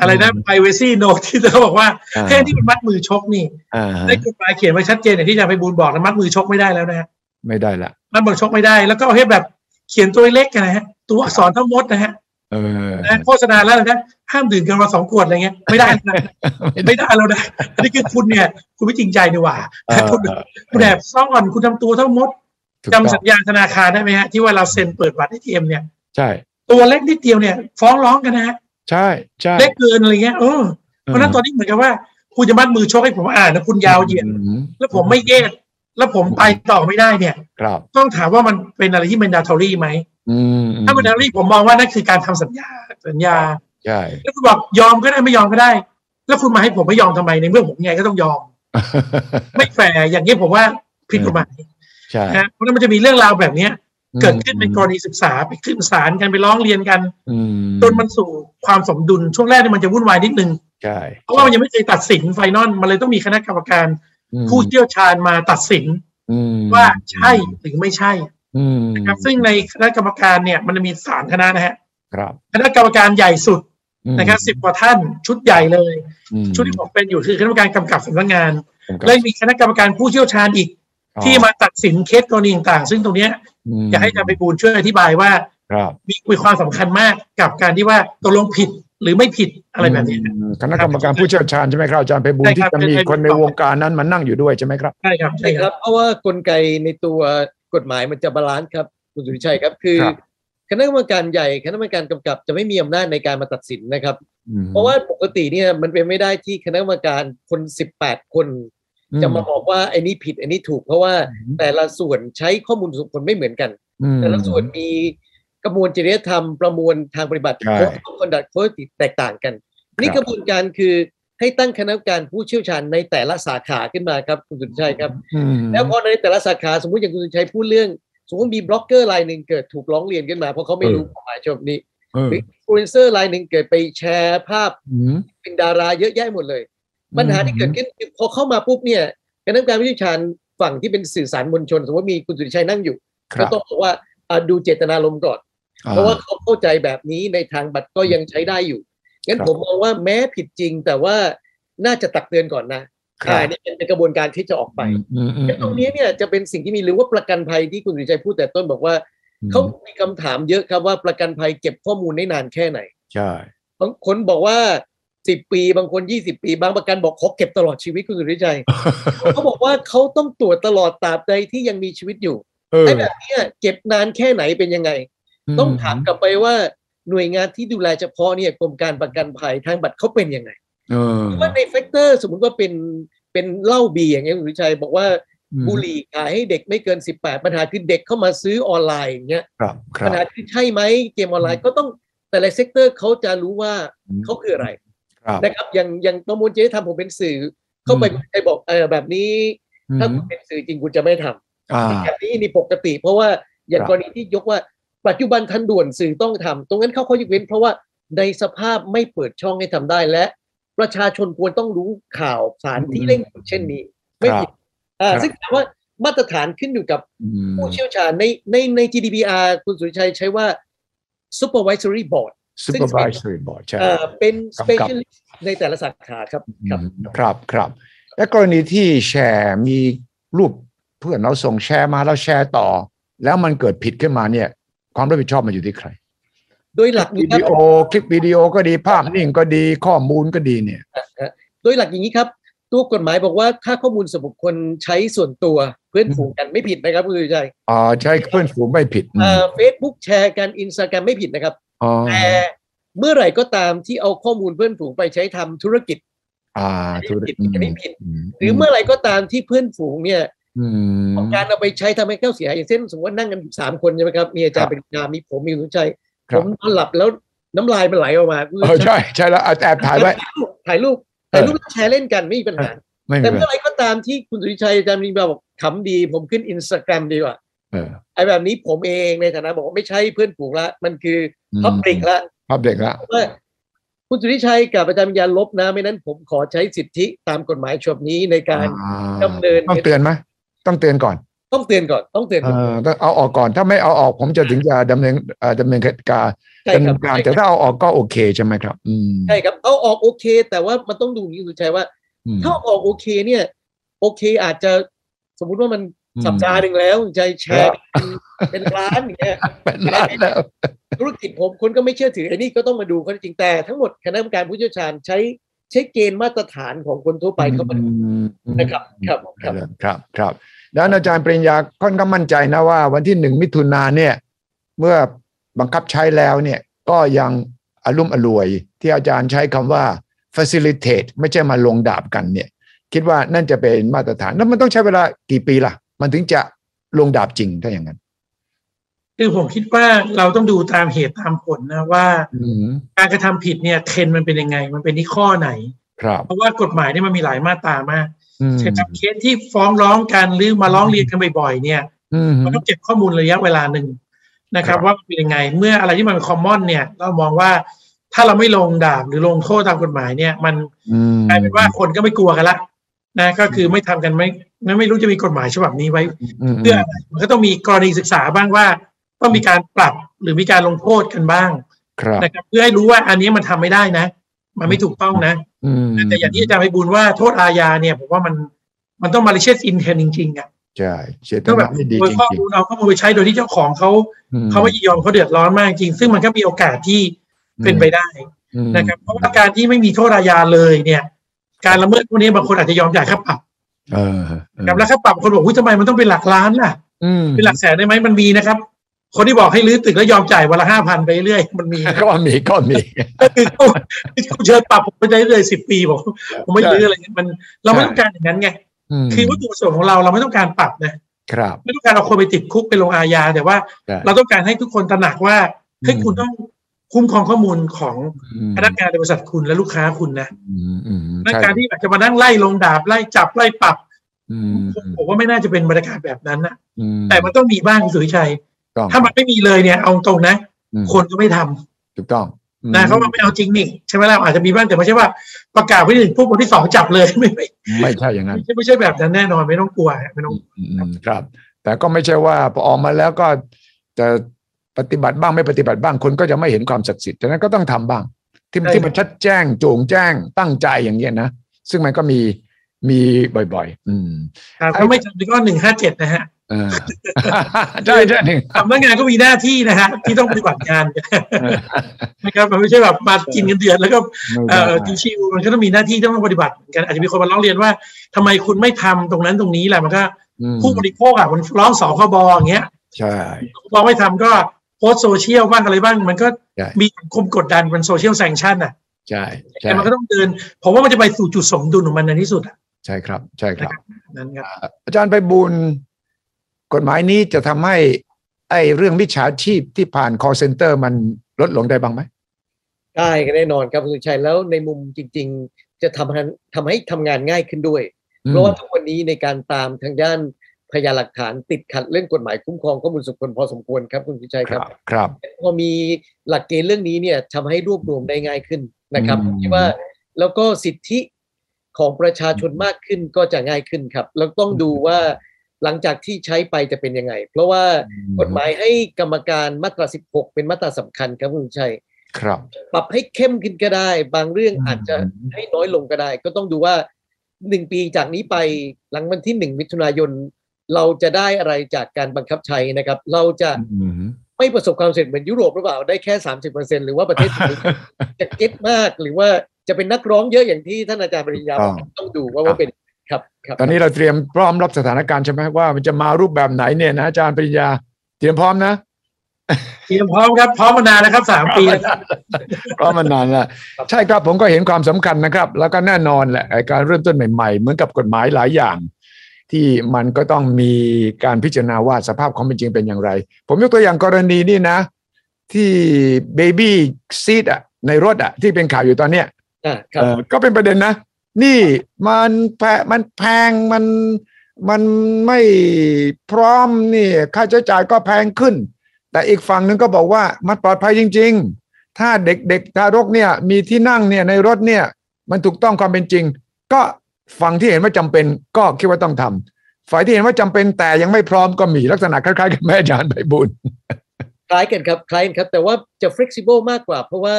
อะไรนะ privacy note ที่เขาบอกว่า
อ่า
แค่ที่เป็นมัดมือชกนี่
อ่าฮะ
ได้กฎหมายเขียนไว้ชัดเจนอย่างที่อาจารย์ไพบูลย์บอกนะมัดมือชกไม่ได้แล้วนะฮะ
ไม่ได้ละ
มัดมือชกไม่ได้ แล้วก็เอาให้แบบเขียนตัวเล็กกันนะฮะ ตัวอักษรทั้งมดนะฮะ
เออ
นะโฆษณาแล้วนะห้ามดื่มเกินวันละสองขวดอะไรเงี้ยไม่ได้นะไม่ได้แล้วนะอันนี้คือคุณเนี่ย คุณไม่จริงใจดีกว่า
เออ
คุณคุณแอบซ่อนคุณทำตัวเท่ามด
ถูก
จำ
ต้
สั
อง
ญญาธนาคารได้ไหมฮะ ที่ว่าเราเซ็นเปิดบัตร ATM เนี่ย
ใช่
ตัวเล็กนิดเดียวเนี่ย ฟ้องร้องกันนะฮะ
ใช่ใช่
เล็กเกินอะไรเงี้ยเออเพราะฉะนั้นตอนนี้เหมือนกับว่า คุณจะมัดมือชกให้ผมอ่านนะคุณยาวเหยียด
อืม
แล้วผมไม่แยก แล้วผมไปต่อไม่ได้เนี่ย
ครับ
ต้องถามว่ามันเป็นอะไรที่เป็น mandatory ไหม
อืม
ถ้า mandatory ผมมองว่านั่นคือการทำสัญญาสัญญา
ใช่
แล้วคุณบอกยอมก็ได้ไม่ยอมก็ได้ แล้วคุณมาให้ผมไม่ยอมทำไมในเมื่อผมไงก็ต้องยอม ไม่แฟร์อย่างนี้ผมว่าผิดกฎหมาย
ใช่
นะเพราะฉะนั้นมันจะมีเรื่องราวแบบเนี้ย เกิดขึ้นเป็นกรณีศึกษาไปขึ้นศาลกันไปร้องเรียนกัน
อืม
จนมันสู่ความสมดุลช่วงแรกนี่มันจะวุ่นวายนิดนึง
ใช่
เพราะว่ามันยังไม่เคยตัดสิน final มันเลยต้องมีคณะกรรมการ
อืม
ผู้เชี่ยวชาญมาตัดสิน
อืม
ว่าใช่หรือไม่ใช่
อืม
นะครับซึ่งในคณะกรรมการเนี่ยมันจะมีสามคณะนะฮะ
ครับ
คณะกรรมการใหญ่สุด
อืม
นะครับสิบกว่าท่านชุดใหญ่เลย
อืม
ชุดที่ผมเป็นอยู่คือคณะกรรมการกำกับสำนักงาน
ผมก็
แล้วมีคณะกรรมการผู้เชี่ยวชาญอีก ที่มาตัดสินเคสกรณีต่างๆซึ่งตรงเนี้ย
ม
อยากให้อาจารย์ไปบูลช่วยอธิบายว่า
ครับ
มีมีความสำคัญมากกับการที่ว่าตกลงผิด หรือไม่ผิดอะไรแบบนี้
อืมคณะกรรมการผู้เชี่ยวชาญใช่ไหมครับอาจารย์ไปบุญ
ใช่
ที่
ครับ
จะมี
เป็น
คนในวงการนั้นมานั่งอยู่ด้วยใช่ไหมครับ
ใชครับใช่
ใช่
ค
ค
รั
บเพราะว่ากลไกในตัวกฎหมายมันจะ balance ครับคุณสุทธิชัยครับคือ
ครับ
คณะกรรมการใหญ่คณะกรรมการกำกับจะไม่มีอำนาจในการมาตัดสินนะครับ
อืม
เพราะว่าปกติเนี่ยมันเป็นไม่ได้ที่คณะกรรมการคนสิบแปดคน จะมาบอกว่าไอ้นี่ผิดไอ้นี่ถูก เพราะว่าแต่ละส่วนใช้ข้อมูลส่วนบุคคลไม่เหมือนกัน
อืม
แต่ละส่วนมี กระบวนจริยธรรมประมวลทางปฏิบัติ
ใช่
code conduct code แตกต่างกัน นี่กระบวนการคือให้ตั้งคณะกรรมการผู้เชี่ยวชาญในแต่ละสาขาขึ้นมาครับคุณสุทธิชัยครับ
อืม
แล้วพอในแต่ละสาขาสมมติอย่างคุณสุทธิชัยพูดเรื่อง สมมติมีบล็อกเกอร์รายหนึ่งเกิดถูกร้องเรียนขึ้นมาเพราะเขาไม่รู้กฎหมายฉบับนี้
เออ
หรืออินฟลูเอนเซอร์รายหนึ่งเกิดไปแชร์ภาพ
อืม
เป็นดาราเยอะแยะหมดเลย ปัญหาที่เกิดขึ้นคือพอเข้ามาปุ๊บเนี่ยคณะกรรมการผู้เชี่ยวชาญฝั่งที่เป็นสื่อสารมวลชน สมมติมีคุณสุทธิชัยนั่งอยู่
ครับก็
ต้องบอกว่าอะดูเจตนารมณ์ก่อน เพราะว่าเขาเข้าใจแบบนี้ในทางปฏิบัติก็ยังใช้ได้อยู่งั้น
ครับ
ผมมองว่าแม้ผิดจริง แต่ว่าน่าจะตักเตือนก่อนนะครับอ่านี่เป็นเป็นกระบวนการที่จะออกไป
อืมอืม
งั้นตรงนี้เนี่ยจะเป็นสิ่งที่มีหรือว่าประกันภัยที่คุณสุริชัยพูดแต่ต้นบอกว่า
อืม
เขามีคำถามเยอะครับว่าประกันภัยเก็บข้อมูลได้นานแค่ไหน
ใช่
บางคนบอกว่าสิบปีบางคนยี่สิบปีบางประกันบอกขอเก็บตลอดชีวิตคุณสุริชัยเขาบอกว่าเขาต้องตรวจตลอดตราบใดที่ยังมีชีวิตอยู่
เออ
ไอ้แบบเนี้ยเก็บนานแค่ไหนเป็นยังไง ต้องถามกลับไปว่าหน่วยงานที่ดูแลเฉพาะเนี่ยกรมการประกันภัยทางปฏิบัติเขาเป็นยังไง
เออ
ว่าใน sector สมมุติว่าเป็นเป็นเหล้าเบียร์อย่างเงี้ยคุณสุทธิชัยบอกว่า
อืม
บุหรี่ขายให้เด็กไม่เกิน 18 ปัญหาคือเด็กเข้ามาซื้อออนไลน์อย่างเงี้ย
ครับครั
ปั
บ
ญหาคือใช่ไหมเกมออนไลน์ก็ต้องแต่ละ sector เขาจะรู้ว่าเขาคืออะไร
ครับ
นะครับอย่างอย่างประมวลจริยธรรมผมเป็นสื่อ เข้าไป
อืม
ไอ้บอกเออแบบนี้ ถ้าคุณเป็นสื่อจริงคุณจะไม่ทำ
อ่า
แบบนี้นี่ปกติ เพราะว่าอย่าง
ครับ
กรณีที่ยกว่า ปัจจุบันทันด่วนสื่อต้องทำตรงนั้นเขาเขายกเว้น เพราะว่าในสภาพไม่เปิดช่องให้ทำได้และ ประชาชนควรต้องรู้ข่าวสารที่เร่งด่วนเช่นนี้ ไม่ผิดอ่า
ครับ
ซึ่งถามว่ามาตรฐานขึ้นอยู่กับ
อืม
ผู้เชี่ยวชาญในในใน GDPR คุณสุริชัยใช้ว่า supervisory board
supervisory board ใช่
อ่าเป็น
กำกับ
specialist ในแต่ละสาขาครับ ครับ
อืมครับครับและกรณีที่แชร์มีรูปเพื่อนเราส่งแชร์มาแล้วแชร์ต่อ แล้วมันเกิดผิดขึ้นมาเนี่ย ความรับผิดชอบมันอยู่ที่ใคร
โดยหลัก
วิ
นี้ครับวิดี
โอคลิปวิดีโอก็ดีภาพนิ่งก็ดีข้อมูลก็ดีเนี่ย
โดยหลักอย่างนี้ครับ ตัวกฎหมายบอกว่าถ้าข้อมูลส่วนบุคคลใช้ส่วนตัวเพื่อนฝูงกันไม่ผิดนะครับคุณสุทธิชัย
อ๋อใช้เพื่อนฝูงไม่ผิดอืม
เฟซบุ๊กแชร์กันอินสตาแกรมไม่ผิดนะครับ
อ๋อ
แต่เมื่อไหร่ก็ตามที่เอาข้อมูลเพื่อนฝูงไปใช้ทำธุรกิจ
อ่า
อันนี้
ธุร
ผิด
กิจ
อันนี้ผิด
ม
หรือเมื่อไหร่ก็ตามที่เพื่อนฝูงเนี่ย
อืม
การเอาไปใช้ทำให้เข้าเสียหายอย่างเช่นสมมติว่านั่งกันอยู่สามคนใช่ไหมครับมีอาจารย์ปริญญามีผมมีคุณชัย
ครั
ผ
บ
มนอนหลับแล้วน้ำลายมันไหลออกมา
เออใช่ใช่แล้วเอาแอบถ่ายไว้
ถ่ายรูปถ่ายรูปแล้วแชร์เล่นกันไม่มีปัญหา
ไม่
แต่
เป็น
เมื่อ
ไร
ไหรก็ตามที่คุณสุริชัยอาจารย์มีบอกขำดี ผมขึ้นอินสตาแกรมดีกว่า
เออ
ไอ้แบบนี้ผมเองในฐานะบอกว่าไม่ใช่เพื่อนฝูงละมันคือพับลิกละ
ภาพเด็กละ
ว่าคุณสุริชัยกับอาจารย์วิญญาณลบนะ ไม่นั้นผมขอใช้สิทธิตามกฎหมายฉบับนี้ในการ
อ่า
ดำเนิน
ต้องเตือนไหม ต้องเตือนก่อน
ต้องเตือนก่อนต้องเตือน
เอ
ก่อน
อต้องเอาออกก่อนถ้าไม่เอาออกผมจะถึงจะดำเนินเอ่อดำเนินการ
ใช่
ดำ
ค
เนิ
รับ
นการ
ใช่
แต่
ครับ
ถ้าเอาออกก็โอเคใช่ไหมครับอืม
ใช่ครับเอาออกโอเค แต่ว่ามันต้องดูอย่างนี้คุณสุริชัยว่า
อืม
ถ้าเอาออกโอเคเนี่ย โอเคอาจจะสมมุติว่ามัน
อืม
สัปดาห์หนึ่งแล้วใจแชร์กันเป็นล้านอย่างเงี้ย
เป็นล้านแล้ว
ธุรกิจผมคนก็ไม่เชื่อถือไอ้นี่ก็ต้องมาดูข้อเท็จจริงแต่ทั้งหมดคณะกรรมการผู้เชี่ยวชาญใช้ ใช้เกณฑ์มาตรฐานของคนทั่วไปเข้ามาดู
อืม
นะครับครับครับ
ครับครับแล้วอาจารย์ปริญญาค่อนข้างมั่นใจนะว่า วันที่หนึ่งมิถุนาเนี่ย เมื่อบังคับใช้แล้วเนี่ย ก็ยังอารมณ์อรวย ที่อาจารย์ใช้คำว่า facilitate ไม่ใช่มาลงดาบกันเนี่ย คิดว่านั่นจะเป็นมาตรฐาน แล้วมันต้องใช้เวลากี่ปีล่ะ มันถึงจะลงดาบจริงถ้าอย่างนั้น
คือผมคิดว่าเราต้องดูตามเหตุตามผลนะว่า
อืม
การกระทำผิดเนี่ยเทรนด์มันเป็นยังไง มันเป็นที่ข้อไหน
ครับ
เพราะว่ากฎหมายเนี่ยมันมีหลายมาตรามาก
อืม
เช่นเคสที่ฟ้องร้องกันหรือมาร้องเรียนกันบ่อยๆเนี่ย
อืม
มันต้องเก็บข้อมูลระยะเวลาหนึ่งนะครับ
ครับ
ว่ามันเป็นยังไง เมื่ออะไรที่มันคอมมอนเนี่ย เรามองว่าถ้าเราไม่ลงดาบหรือลงโทษตามกฎหมายเนี่ย มัน
อืม
กลายเป็นว่าคนก็ไม่กลัวกันละนะก็คือไม่ทำกันไม่ไม่ไม่รู้จะมีกฎหมายฉบับนี้ไว้
ม
เพื่ออะไรมันก็ต้องมีกรณีศึกษาบ้างว่า ต้องมีการปรับหรือมีการลงโทษกันบ้าง
ครับ
นะครับเพื่อให้รู้ว่าอันนี้มันทำไม่ได้นะ มันไม่ถูกต้องนะ
อืม
แต่อย่างที่อาจารย์ไปบุญว่าโทษอาญาเนี่ยผมว่ามันมันต้องมา i เช s อินเทนจริงๆอะ
ใช่เจต
ก็แบ
นา
บ
ไม่ดี
โดย
จ
ข้อ
ริง
มูลเอาข้อมูลไปใช้โดยที่เจ้าของเขา
ๆอืม
เขาไม่ยินยอมเขาเดือดร้อนมากจริง ซึ่งมันก็มีโอกาสที่เป็นไปได้
อืม
นะครับ เพราะว่าการที่ไม่มีโทษอาญาเลยเนี่ย การละเมิดพวกนี้บางคนอาจจะยอมจ่ายค่าปรับ
เออเออ
นะครับแล้วค่าปรับคนบอกว่าทำไมมันต้องเป็นหลักล้านล่ะ
อืม
เป็นหลักแสนได้ไหมมันมีนะครับ คนที่บอกให้รื้อตึกแล้วยอมจ่ายวันละห้าพันไปเรื่อยมันมี
ก็มีก็มี
ก็คือคุณเชิญปรับผมไปได้เลยสิบปีบอกผมไม่รื้ออะไรเงี้ยมัน เราไม่ต้องการอย่างนั้นไง
ม
คือวัตถุประสงค์ของเราเราไม่ต้องการปรับนะครับ ไม่ต้องการเอาคนไปติดคุกไปลงอาญาแต่ว่า
ใช่
เราต้องการให้ทุกคนตระหนักว่าเฮ้ย
อืม
คุณต้องคุ้มครองข้อมูลของ
อืม
พนักงานในบริษัทคุณและลูกค้าคุณนะ
อืมอืม
และ
ใช่
การที่แบบจะมานั่งไล่ลงดาบไล่จับไล่ปรับ
อืม
ผมผมว่าไม่น่าจะเป็นบรรยากาศแบบนั้นนะ
อืม
แต่มันต้องมีบ้างคุณสุวิชัย
ต้อง
ถ้ามันไม่มีเลยเนี่ยเอาตรงนะ
อืม
คนก็ไม่ทำ
ถูกต้อง
นะเขาว่าไม่เอาจริงนี่ใช่ไหมล่ะอาจจะมีบ้างแต่ไม่ใช่ว่าประกาศวันที่หนึ่งปุ๊บวันที่สองจับเลยไม่ไม่
ไม่ใช่อย่างนั้น
ไม่ใช่ไม่ใช่แบบนั้นแน่นอนไม่ต้องกลัวไม่ต้อง
อืมอืมครับ แต่ก็ไม่ใช่ว่าพอออกมาแล้วก็จะปฏิบัติบ้างไม่ปฏิบัติบ้างคนก็จะไม่เห็นความศักดิ์สิทธิ์ฉะนั้นก็ต้องทำบ้างที่ที่มันชัดแจ้งโจงแจ้งตั้งใจอย่างเงี้ยนะซึ่งมันก็มี มีบ่อย ๆ อืม
ครับถ้าไม่ทำก็หนึ่งห้าเจ็ดนะฮะ
เออใช่ใช่หนึ่ง
สำนักงานก็มีหน้าที่นะฮะที่ต้องปฏิบัติงานนะครับมันไม่ใช่แบบมากินเงินเดือนแล้วก็เอ่อชิวๆมันก็ต้องมีหน้าที่ต้องปฏิบัติเหมือนกันอาจจะมีคนมาร้องเรียนว่าทำไมคุณไม่ทำตรงนั้นตรงนี้แหละมันก็
อืม
ผู้บริโภคอะมันร้องสคบอย่างเงี้ย
ใช่
พอไม่ทำก็โพสต์โซเชียลบ้างอะไรบ้าง มันก็
ใช่
มีสังคมกดดันเป็น social sanction อะ
ใช่ใช่
แต่มันก็ต้องเดินผมว่ามันจะไปสู่จุดสมดุลของมันในที่สุดอะ
ใช่ครับ ใช่ครับ
นั้นครับ
อาจารย์ไพบูลย์กฎหมายนี้จะทำให้ ไอ้เรื่องมิจฉาชีพที่ผ่าน call center มันลดลงได้บ้างไหม
ได้ก็แน่นอนครับคุณสุทธิชัยแล้วในมุมจริง ๆ จะทำให้ทำให้ทำงานง่ายขึ้นด้วย เพราะว่าทุกวันนี้ในการตามทางด้านพยานหลักฐานติดขัดเรื่องกฎหมายคุ้มครองข้อมูลส่วนบุคคลพอสมควรครับคุณสุรชัย
ค
ครั
รับบครับ
พอมีหลักเกณฑ์เรื่องนี้เนี่ยทำให้รวบรวมได้ง่ายขึ้นนะครับ
อืม
คิดว่าแล้วก็สิทธิ ของประชาชนมากขึ้นก็จะง่ายขึ้นครับ แล้วต้องดูว่าหลังจากที่ใช้ไปจะเป็นยังไง เพราะว่ากฎหมายให้กรรมการมาตรา 16 เป็นมาตราสำคัญครับคุณชัย
ครับ
ปรับให้เข้มขึ้นก็ได้ บางเรื่อง
อืม
อาจจะให้น้อยลงก็ได้ ก็ต้องดูว่าหนึ่งปีจากนี้ไปหลังวันที่หนึ่งมิถุนายน เราจะได้อะไรจากการบังคับใช้นะครับ เราจะ
อืม
ไม่ประสบความสำเร็จเหมือนยุโรปหรือเปล่าได้แค่สามสิบเปอร์เซ็นหรือว่าประเทศไทยจะเก็ตมากหรือว่า จะเป็นนักร้องเยอะอย่างที่ท่านอาจารย์ปริญญาบอก
ต้อง
ต้องดูว่าว่าเป็นครับครับ
ตอนนี้เราเตรียมพร้อมรับสถานการณ์ใช่ไหมว่ามันจะมารูปแบบไหนเนี่ยนะอาจารย์ปริญญา เตรียมพร้อมนะ
เตรียมพร้อมครับพร้อมมานานแล้วครับสามปีแล้วครับ
พร้อมมานานแล้วใช่ครับผมก็เห็นความสำคัญนะครับ แล้วก็แน่นอนแหละไอ้การเริ่มต้นใหม่ๆ เหมือนกับกฎหมายหลายอย่าง ที่มันก็ต้องมีการพิจารณาว่าสภาพความเป็นจริงเป็นอย่างไร ผมยกตัวอย่างกรณีนี่นะ ที่เบบี้ซีดอะในรถอะที่เป็นข่าวอยู่ตอนเนี้ย
อ่าครับ
เออ ก็เป็นประเด็นนะ นี่มันแพมันแพงมันมันไม่พร้อมนี่ค่าใช้จ่ายก็แพงขึ้น แต่อีกฝั่งหนึ่งก็บอกว่ามันปลอดภัยจริง ๆ ถ้าเด็กๆทารกเนี่ยมีที่นั่งเนี่ยในรถเนี่ยมันถูกต้องความเป็นจริง ก็ฝั่งที่เห็นว่าจำเป็นก็คิดว่าต้องทำฝ่ายที่เห็นว่าจำเป็นแต่ยังไม่พร้อมก็มีลักษณะคล้ายๆกับแม่อาจารย์ไพบูลย์
คล้ายกันครับคล้ายกันครับ แต่ว่าจะ flexible มากกว่า เพราะว่า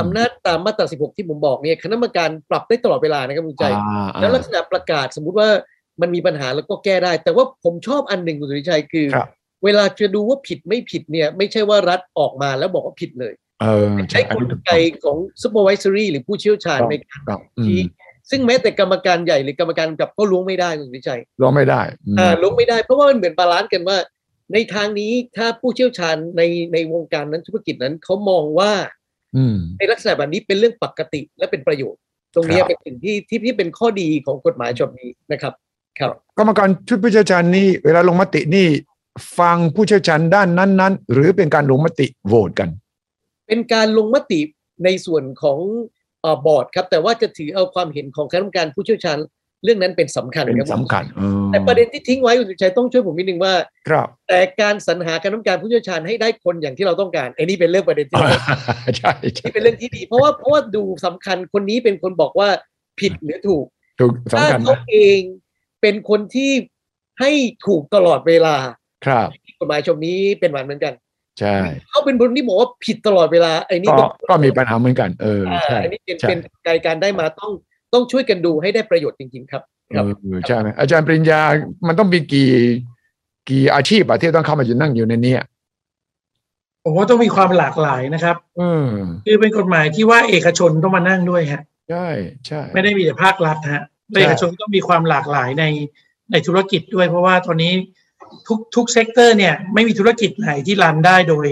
อำนาจตามมาตรา 16 ที่ผมบอกเนี่ยคณะกรรมการปรับได้ตลอดเวลานะครับคุณใจ แล้วลักษณะประกาศสมมุติว่ามันมีปัญหาแล้วก็แก้ได้ แต่ว่าผมชอบอันหนึ่งคุณสุทธิชัยคือ
ครับ
เวลาจะดูว่าผิดไม่ผิดเนี่ย ไม่ใช่ว่ารัฐออกมาแล้วบอกว่าผิดเลย
เออ
ใช้กลไกของ supervisory หรือผู้เชี่ยวชาญในการชี้
ครับอืม
ซึ่งแม้แต่กรรมการใหญ่หรือกรรมการกำกับก็ล้วงไม่ได้คุณสุทธิชัย
ล้วงไม่ได้อืม
อ่าล้วงไม่ได้เพราะว่ามันเหมือน balance กันว่า ในทางนี้ถ้าผู้เชี่ยวชาญในในวงการนั้นธุรกิจนั้นเขามองว่า
อืม
ในลักษณะแบบนี้เป็นเรื่องปกติและเป็นประโยชน์ ตรงนี้
ครับ
เป็นสิ่งที่ที่ที่เป็นข้อดีของกฎหมายฉบับนี้นะครับ ครับ
กรรมการชุดผู้เชี่ยวชาญนี่เวลาลงมตินี่ ฟังผู้เชี่ยวชาญด้านนั้น ๆ หรือเป็นการลงมติโหวตกัน
เป็นการลงมติในส่วนของเอ่อบอร์ดครับแต่ว่าจะถือเอาความเห็นของคณะกรรมการผู้เชี่ยวชาญ เรื่องนั้นเป็นสำคัญ
เป็น
ครับ
สำคัญเออ
แต่ประเด็นที่ทิ้งไว้คุณสุชัยต้องช่วยผมนิดนึงว่า
ครับ
แต่การสรรหาคณะกรรมการผู้เชี่ยวชาญให้ได้คนอย่างที่เราต้องการไอ้นี่เป็นเรื่องประเด็นที่เรา
ใช่ใช่
นี่เป็นเรื่องที่ดี เพราะว่าเพราะว่าดูสำคัญคนนี้เป็นคนบอกว่าผิดหรือถูก
ถูก
ถ้า
สำคัญ
เขา
นะ
เองเป็นคนที่ให้ถูกตลอดเวลา
ครับ
กฎหมายฉบับนี้เป็นหวันเหมือนกัน
ใช่
เขาเป็นคนที่บอกว่าผิดตลอดเวลาไอ้นี่
ก็ก็มีปัญหาเหมือนกันเออ
อ่า
ใช่
อันนี้เป็น
ใช่
เป็นกายการได้มาต้อง ต้องช่วยกันดูให้ได้ประโยชน์จริง ๆ ครับ
เออใช่ไหมอาจารย์ปริญญามันต้องมีกี่กี่อาชีพอะที่ต้องเข้ามาอยู่นั่งอยู่ในเนี้ย
ผมว่าต้องมีความหลากหลายนะครับ
เออ
คือเป็นกฎหมายที่ว่าเอกชนต้องมานั่งด้วยฮะ
ใช่ใช่
ไม่ได้มีแต่ภาครัฐฮะ
ใช่
เอกชนต้องมีความหลากหลายในในธุรกิจด้วย เพราะว่าตอนนี้ทุกทุก sector เนี่ยไม่มีธุรกิจไหนที่ run ได้โดย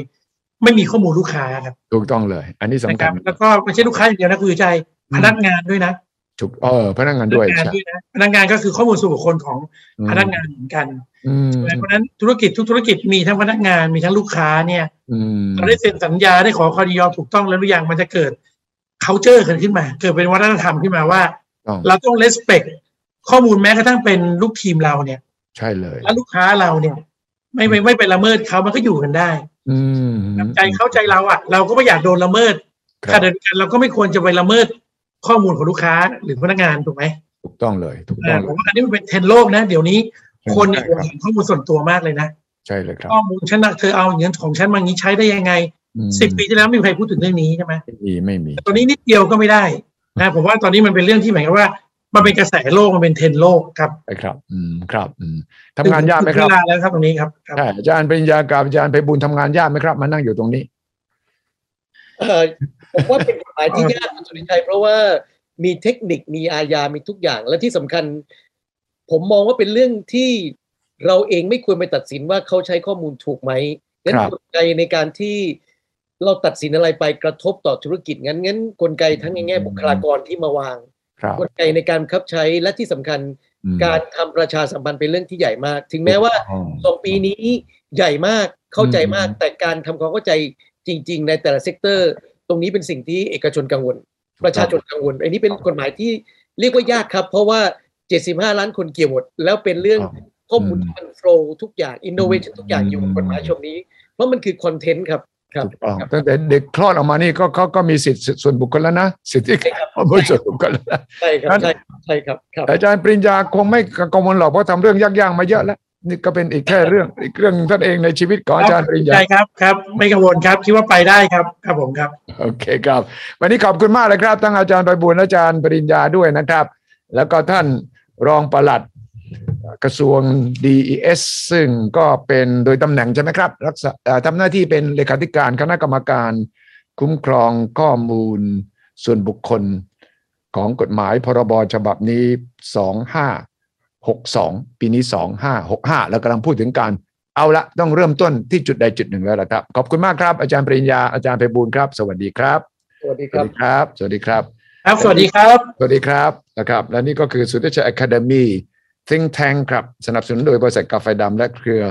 ไม่มีข้อมูลลูกค้าครับ
ถูกต้องเลย อันนี้สำคัญ
นะครับแล้วก็ไม่ใช่ลูกค้าอย่างเดียวนะคือใจ
อืม
พนักงานด้วยนะ
ถูกเออพนักงานด้วยพ
นักงานด้วยใช่นะพนักงานก็คือข้อมูลส่วนบุคคลของพนักงานเหมือนกัน
อืม
เพราะฉะนั้นธุรกิจทุกธุรกิจมีทั้งพนักงานมีทั้งลูกค้าเนี่ย
อืม
เราได้เซ็นสัญญาได้ขอความยินยอมถูกต้องแล้วหรือยังมันจะเกิด culture เกิดขึ้นมา เกิดเป็นวัฒนธรรมขึ้นมาว่า
ต้อง
เราต้อง respect ข้อมูลแม้กระทั่งเป็นลูกทีมเราเนี่ย
ใช่เลย
แล้วลูกค้าเราเนี่ย ไม่ไม่ไม่ไปละเมิดเขามันก็อยู่กันได้
อืม
ใจเข้าใจเราอะ เราก็ไม่อยากโดนละเมิด
ค
ข
รับ
ณะเดียวกันเราก็ไม่ควรจะไปละเมิด ข้อมูลของลูกค้าหรือพนักงานถูกไหม
ถูกต้องเลยถูกต้
อ่า
อง
ผ
เล
ม
ย
ว่าอันนี้มันเป็นเทรนด์โลกนะ เดี๋ยวนี้คนเนี่ย
ใช่ครับ
เห็นข้อมูลส่วนตัวมากเลยนะ
ใช่เลยครับ
ข้อมูลฉันน่ะเธอเอาอย่างนี้ของฉันมาอย่างนี้ใช้ได้ยังไง
อืม
สิบปีที่แล้วไม่มีใครพูดถึงเรื่องนี้ใช่ไหม
ไม่มีไม่มี
แต่ตอนนี้นิดเดียวก็ไม่ได้นะผมว่าตอนนี้มันเป็นเรื่องที่หมายความว่ามันเป็นกระแสโลกมันเป็นเทรนด์โลกครับ
ใช่ครับ อืมครับอืมทำงานยากไหมครับ
ถึงเวลาแล้วครับตรงนี้ครับครับ
ใช่อาจารย์ปริญญากับอาจารย์ไปบุญทำงานยากไหมครับ มานั่งอยู่ตรงนี้
เอ่อ ผมว่าเป็นกฎหมายที่ยากคุณสุริชัยเพราะว่ามีเทคนิคมีอาญามีทุกอย่างและที่สำคัญ ผมมองว่าเป็นเรื่องที่เราเองไม่ควรไปตัดสินว่าเขาใช้ข้อมูลถูกไหมงั้น
ครับ
กลไกในการที่เราตัดสินอะไรไปกระทบต่อธุรกิจงั้นงั้นกลไกทั้งในแง่บุคลากรที่มาวาง
ครับ
กลไกในการบังคับใช้และที่สำคัญ
อืม
การทำประชาสัมพันธ์เป็นเรื่องที่ใหญ่มาก ถึงแม้ว่า
อ๋อ
สองปีนี้ใหญ่มากเข้าใจมาก
อืม
แต่การทำความเข้าใจ จริง ๆ ในแต่ละ sector ตรงนี้เป็นสิ่งที่เอกชนกังวล ประชาชนกังวล อันนี้เป็นกฎหมายที่เรียกว่ายากครับ เพราะว่า 75 ล้านคนเกี่ยวหมด แล้วเป็นเรื่อง
ครับ
ข้อมูล
อืม
ที่มัน flow ทุกอย่าง innovation ทุกอย่างอยู่บนกฎหมายฉบับนี้ เพราะมันคือ content ครับครับ
ถูกต้องตั้งแต่เด็กคลอดออกมานี่ก็เขาก็มีสิทธิ์ส่วนบุคคลแล้วนะสิทธิ
ใช่ครับ
ข้อมูลส่วนบุคคลแล้วนะ
ใช่ครับใช่ใช่ครับครับ
อาจารย์ปริญญาคงไม่กังวลหรอกเพราะทำเรื่องยากๆมาเยอะแล้ว นี่ก็เป็นอีกแค่เรื่องอีกเรื่องท่านเองในชีวิตของอาจารย์ปริญญา
ใช่ครับครับ ไม่กังวลครับคิดว่าไปได้ครับครับผมครับ
โอเคครับ วันนี้ขอบคุณมากเลยครับทั้งอาจารย์ไปบุญและอาจารย์ปริญญาด้วยนะครับ แล้วก็ท่านรองปลัดกระทรวง DES ซึ่งก็เป็นโดยตำแหน่งใช่ไหมครับรักษาเอ่อทำหน้าที่เป็นเลขาธิการคณะกรรมการ คุ้มครองข้อมูลส่วนบุคคลของกฎหมายพรบฉบับนี้ 2562 ปีนี้ 2565แล้วกำลังพูดถึงการเอาละต้องเริ่มต้นที่จุดใดจุดหนึ่งแล้วละครับ ขอบคุณมากครับ อาจารย์ปริญญาอาจารย์ไพบูลย์ครับ สวัสดีครับ
สวัสดี
ส
ครั
วั
บ
สดีครับ สวัสดีครับ
ครับ สวัสดีครับ
สวัสดีครับนะครับ และนี่ก็คือสุทธิชัย Academy Think Tank ครับ สนับสนุนโดยบริษัทกาแฟดำและเครือ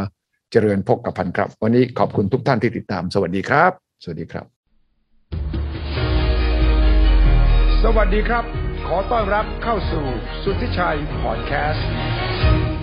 เจริญพกกพันธ์ครับ วันนี้ขอบคุณทุกท่านที่ติดตาม สวัสดีครับ
สวัสดีครับ
สวัสดีครับ ขอต้อนรับเข้าสู่สุทธิชัยพอดแคสต์